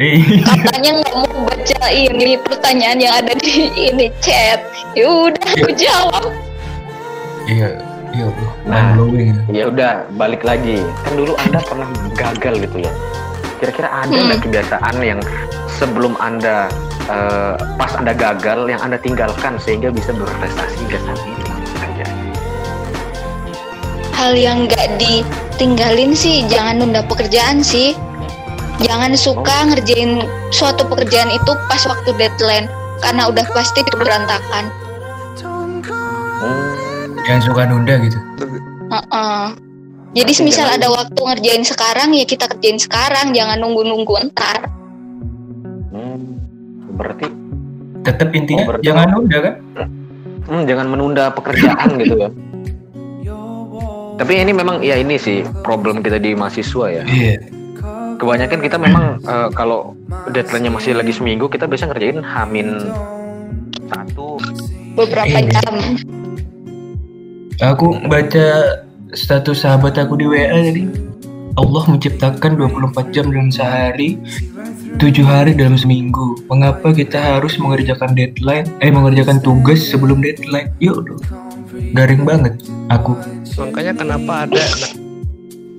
Katanya nggak mau baca ini pertanyaan yang ada di ini chat. Ya udah aku jawab. Iya, iya. Nah. Blowing. Ya udah, balik lagi. Kan dulu Anda pernah gagal gitu ya. Kira-kira ada nggak Hmm. kebiasaan yang sebelum Anda eh, pas Anda gagal yang Anda tinggalkan sehingga bisa berprestasi hingga saat ini? Aja. Hal yang nggak ditinggalin sih, jangan nunda pekerjaan sih. Jangan suka ngerjain suatu pekerjaan itu pas waktu deadline karena udah pasti itu berantakan. Hmm. Jangan suka nunda gitu. Heeh. Jadi Berarti semisal ada waktu ngerjain sekarang ya kita kerjain sekarang, jangan nunggu-nunggu ntar. Hmm. Berarti Tetap intinya Oh, berarti- jangan nunda kan? hmm, jangan menunda pekerjaan gitu ya. <laughs> Tapi ini memang ya ini sih problem kita di mahasiswa ya. Iya. Kebanyakan kita memang eh, kalau deadline-nya masih lagi seminggu kita bisa ngerjain hamin satu. Beberapa Iya. jam. Aku baca status sahabat aku di WA tadi. Allah menciptakan 24 jam dalam sehari, 7 hari dalam seminggu. Mengapa kita harus mengerjakan deadline, eh mengerjakan tugas sebelum deadline? Yuk, garing banget aku. makanya kenapa ada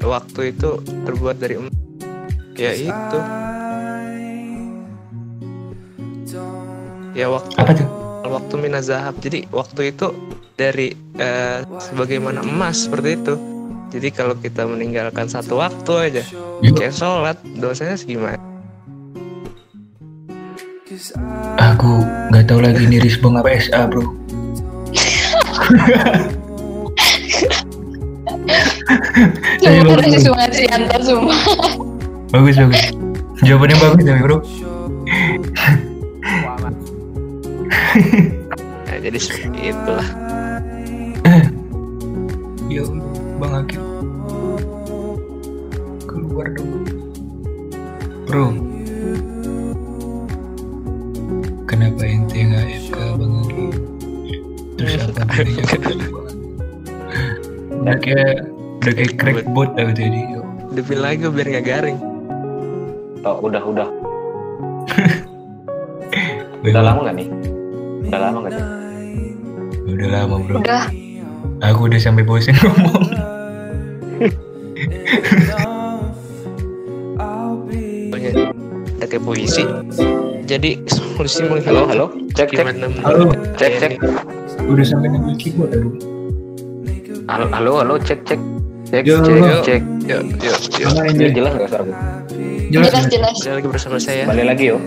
waktu itu terbuat dari emas ya itu ya waktu Apa tuh? waktu minazahab jadi waktu itu dari eh, sebagaimana emas seperti itu jadi kalau kita meninggalkan satu waktu aja Yuk, kayak sholat dosanya segimana aku nggak tahu lagi ini Risbong apa SA bro. <laughs> Semua bagus, masih semangat Sianto semua. Bagus bagus. Jawabannya bagus tapi bro. nah, jadi seperti itulah Ya Bang Akil. Keluar dong. Bro. Kenapa ente nggak FK Bang Akil? Terus apa bedanya? Udah kayak udah kayak crackbot tadi. yo. demi lagi biar nggak garing Oh, udah udah. <laughs> Udah lama nggak nih? Udah lama nggak sih? Udah lama bro. Udah, Aku udah sampai bosen ngomong. Kayak puisi jadi solusi Halo menghilang halo. Cek cek. Halo. Cek cek. Udah sampai ngambil keyboard aku. Halo halo halo cek cek. Cek Yo, cek halo. cek. yuk Mana Dia ini? jelas nggak suara gue? Jelas. jelas jelas. Balik lagi bersama saya Balik lagi yo.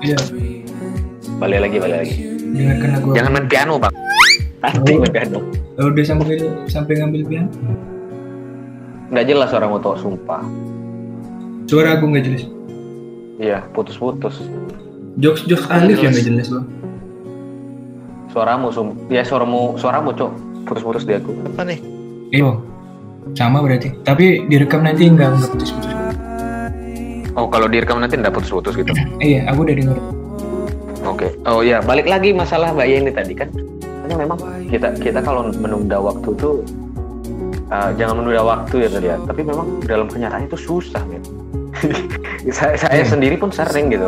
Iya. Balik lagi balik lagi. Dengarkan lagu. Jangan main piano bang. Nanti Oh. main piano. Oh, udah sampai sampai ngambil piano. Nggak jelas suara motor sumpah. Suara aku nggak jelas. Iya putus-putus. Jokes jokes Alif yang nggak jelas bang. Suaramu sum. Ya suaramu suaramu cok. Putus-putus di aku. apa nih Iya. Bang. Sama berarti. Tapi direkam nanti nggak nggak putus-putus. Oh kalau direkam nanti nggak putus-putus gitu. Iya, aku udah denger. Oke. Oh iya, balik lagi masalah Mbak Yeni tadi kan. Hanya memang kita kita kalau menunda waktu tuh uh, jangan menunda waktu ya tadi ya. Tapi memang dalam kenyataan itu susah gitu. <laughs> saya saya Iya. sendiri pun sering gitu.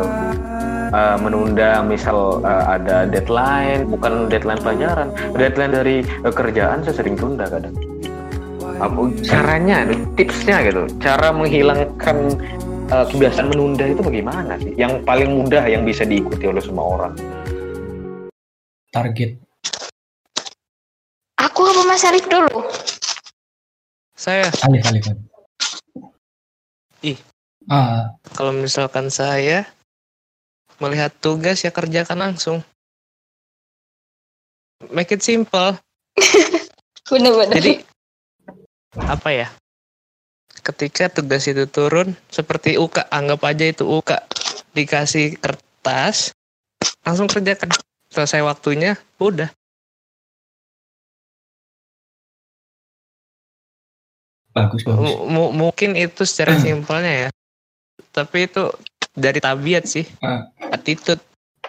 Uh, menunda misal uh, ada deadline bukan deadline pelajaran deadline dari uh, kerjaan saya sering tunda kadang apa caranya tipsnya gitu cara menghilangkan uh, kebiasaan menunda itu bagaimana sih yang paling mudah yang bisa diikuti oleh semua orang Target. Aku apa Mas Arif dulu? saya Alif, Alif. Ih. Ah, kalau misalkan saya melihat tugas ya kerjakan langsung make it simple <laughs> Bener-bener. jadi apa ya ketika tugas itu turun seperti UK anggap aja itu UK dikasih kertas tas langsung kerjakan. Selesai waktunya udah. Bagus bagus. M- mungkin itu secara Hmm. simpelnya ya. Tapi itu dari tabiat sih. Ah. attitude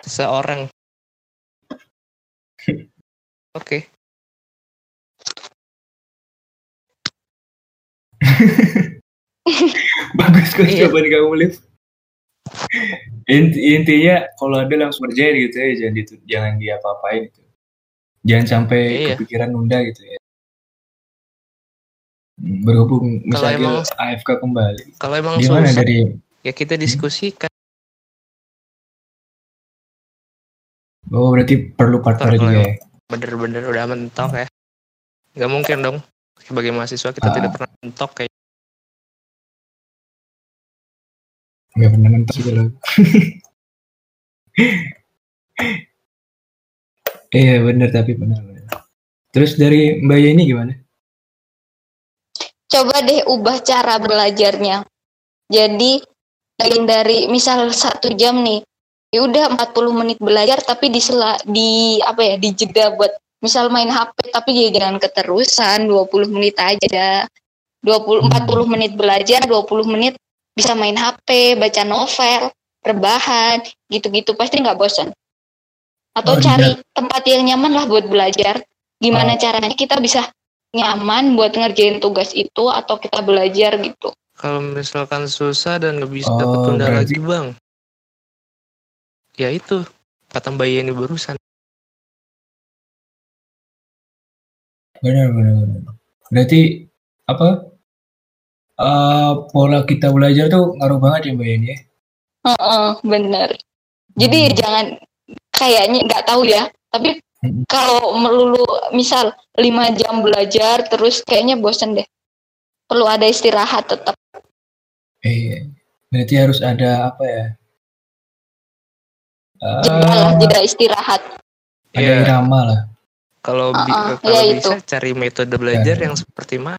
seseorang <laughs> oke <laughs> bagus kok Iya. jawaban kamu Liv Inti- intinya kalau ada langsung kerjain gitu ya jangan itu jangan diapa-apain gitu. Jangan sampai Iya. kepikiran nunda gitu ya. Hmm, berhubung misalnya emang- AFK kembali. kalau emang gimana susah dari ya kita diskusikan. Oh berarti perlu partner juga ya? bener-bener udah mentok ya. Nggak mungkin dong sebagai mahasiswa kita Ah. tidak pernah mentok kayak nggak pernah mentok juga <laughs> loh iya bener tapi benar benar. terus dari Mbak Yeni gimana coba deh ubah cara belajarnya jadi yang dari misal satu jam nih ya udah 40 menit belajar tapi di sela, di apa ya di jeda buat misal main HP tapi jangan keterusan 20 menit aja. 20 40 menit belajar 20 menit bisa main HP baca novel rebahan gitu-gitu. Pasti nggak bosan atau Oh, iya. cari tempat yang nyaman lah buat belajar. Oh. gimana caranya kita bisa nyaman buat ngerjain tugas itu atau kita belajar gitu. Kalau misalkan susah dan nggak bisa Oh, ketunda berarti- lagi bang. Ya itu kata Mbak Yeni barusan benar benar benar. berarti apa eh, pola kita belajar tuh ngaruh banget ya Mbak Yeni ya Heeh, bener jadi Hmm. jangan kayaknya nggak tahu ya tapi Hmm. kalau melulu misal lima jam belajar terus kayaknya bosen deh perlu ada istirahat tetap Iya. Berarti harus ada apa ya? jeda lah Eh, jeda istirahat ada Iya. irama lah. Kalau ah, kalau ya bisa itu. cari metode belajar Ya. yang seperti mana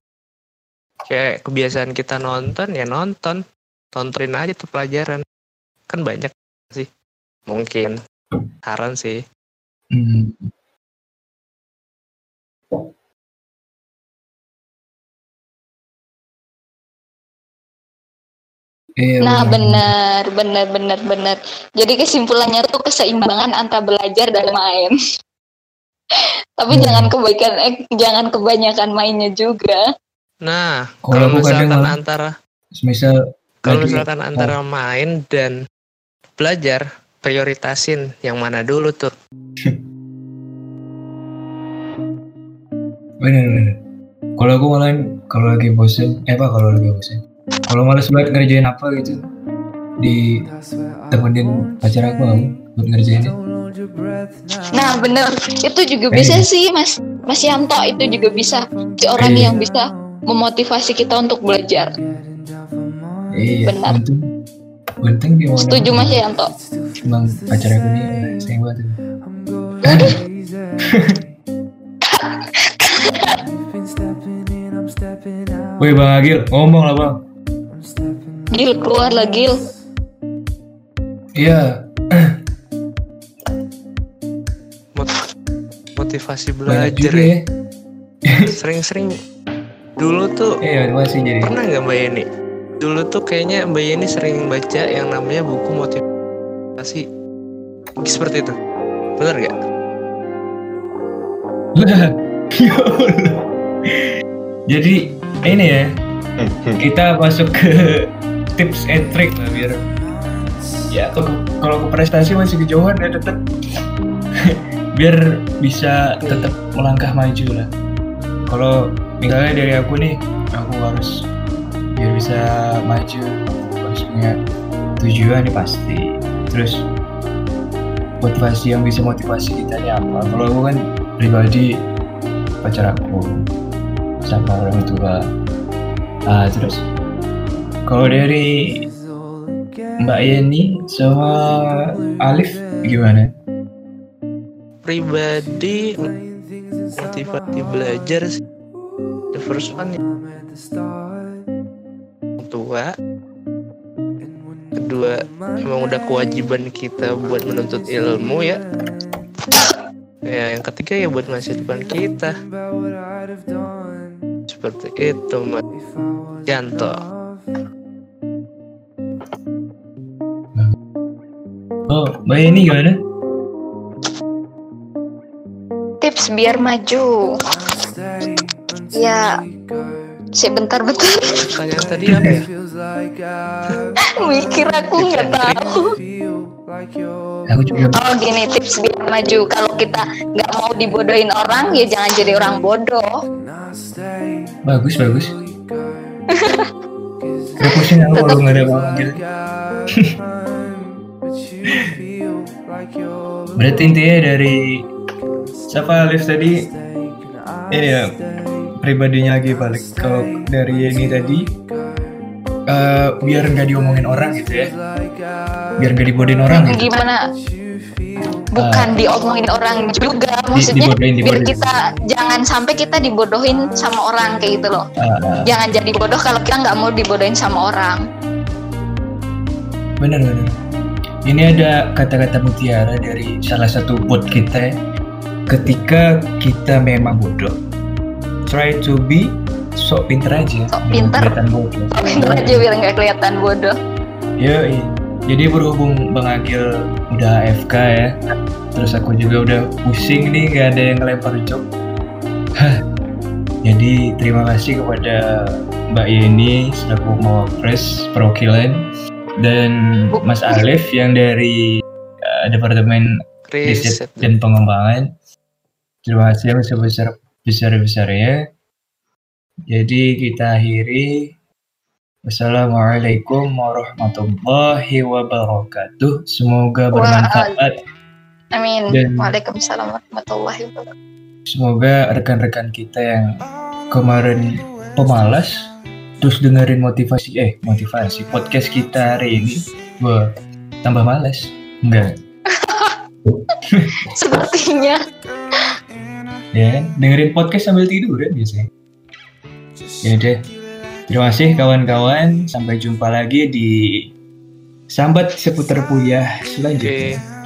kayak kebiasaan kita nonton ya nonton tontonin aja tuh pelajaran kan banyak sih mungkin saran sih Hmm. Iya, nah benar. benar benar benar benar jadi kesimpulannya tuh keseimbangan antara belajar dan main tapi Hmm. jangan kebaikan eh, jangan kebanyakan mainnya juga nah Kalau kalau misalkan antara Misal kalau misalkan antara main dan belajar prioritasin yang mana dulu tuh <laughs> benar benar. Kalau aku malah kalau lagi bosen, eh apa kalau lagi bosen? Kalau malas banget ngerjain apa gitu, ditemenin pacar aku aku buat ngerjainnya. Nah bener itu juga Eh. bisa sih mas Mas Yanto itu juga bisa si orang Eh. yang bisa memotivasi kita untuk belajar Iya, Benar. untung, untung dia setuju. Mas Yanto Emang pacar aku nih sayang banget. Aduh. <laughs> Woi Bang Agil, ngomong lah Bang. Gil keluar lah Gil Iya, motivasi belajar ya. ya. <laughs> sering-sering dulu tuh Iya, masih jadi. pernah nggak Mbak Yeni? Dulu tuh kayaknya Mbak Yeni sering baca yang namanya buku motivasi. Seperti itu. Benar nggak? <laughs> Ya. Jadi ini ya, kita masuk ke <laughs> tips and trick lah biar ya kalau kalau ke prestasi masih kejauhan ya tetap biar bisa tetap melangkah maju lah. Kalau misalnya dari aku nih, aku harus biar bisa maju harus punya tujuan nih pasti. Terus motivasi yang bisa motivasi kita nih apa? Kalau aku kan pribadi pacar aku sama orang tua. Ah terus kalau dari Mbak Yeni sama Alif gimana? Pribadi motivasi belajar sih. The first one ya. Tua. Kedua emang udah kewajiban kita buat menuntut ilmu ya. Ya yang ketiga ya buat masa depan kita. Seperti itu mas. Janto Oh, Mbak ini gimana? Tips biar maju. Ya, sebentar bentar pertanyaan tadi apa ya <laughs> mikir aku nggak tahu. Aku juga Oh gini tips biar maju. Kalau kita nggak mau dibodohin orang, ya jangan jadi orang bodoh. bagus bagus. Gak pusing aku kalau nggak ada panggil. <laughs> Berarti intinya dari siapa Alif tadi ini ya pribadinya lagi balik kalau dari ini tadi eh, biar nggak diomongin orang gitu ya biar nggak dibodohin orang gitu Gimana? Bukan diomongin orang juga, Di- maksudnya dibodohin, biar dibodohin. kita jangan sampai kita dibodohin sama orang kayak gitu loh. Ah, ah. Jangan jadi bodoh kalau kita nggak mau dibodohin sama orang. bener bener ini ada kata-kata mutiara dari salah satu bot kita ya. Ketika kita memang bodoh try to be sok pinter aja Sok pinter. kelihatan bodoh Pinter aja biar nggak kelihatan bodoh. Yoi. Jadi berhubung Bang Agil udah AFK ya, terus aku juga udah pusing nih nggak ada yang ngelempar job. Hah. Jadi terima kasih kepada Mbak Yeni selaku Mawapres Perwakilan dan Mas Alif yang dari uh, Departemen riset dan Pengembangan. Terima kasih yang sebesar besar besarnya. Jadi kita akhiri. Wassalamualaikum warahmatullahi wabarakatuh. Semoga bermanfaat. Amin. Dan- Waalaikumsalam warahmatullahi wabarakatuh. Semoga rekan-rekan kita yang kemarin pemalas terus dengerin motivasi eh motivasi podcast kita hari ini, wah tambah malas. Enggak. Sepertinya. ya dengerin podcast sambil tidur kan biasanya. Ya udah. Terima kasih kawan-kawan. Sampai jumpa lagi di sambat seputar oke selanjutnya. With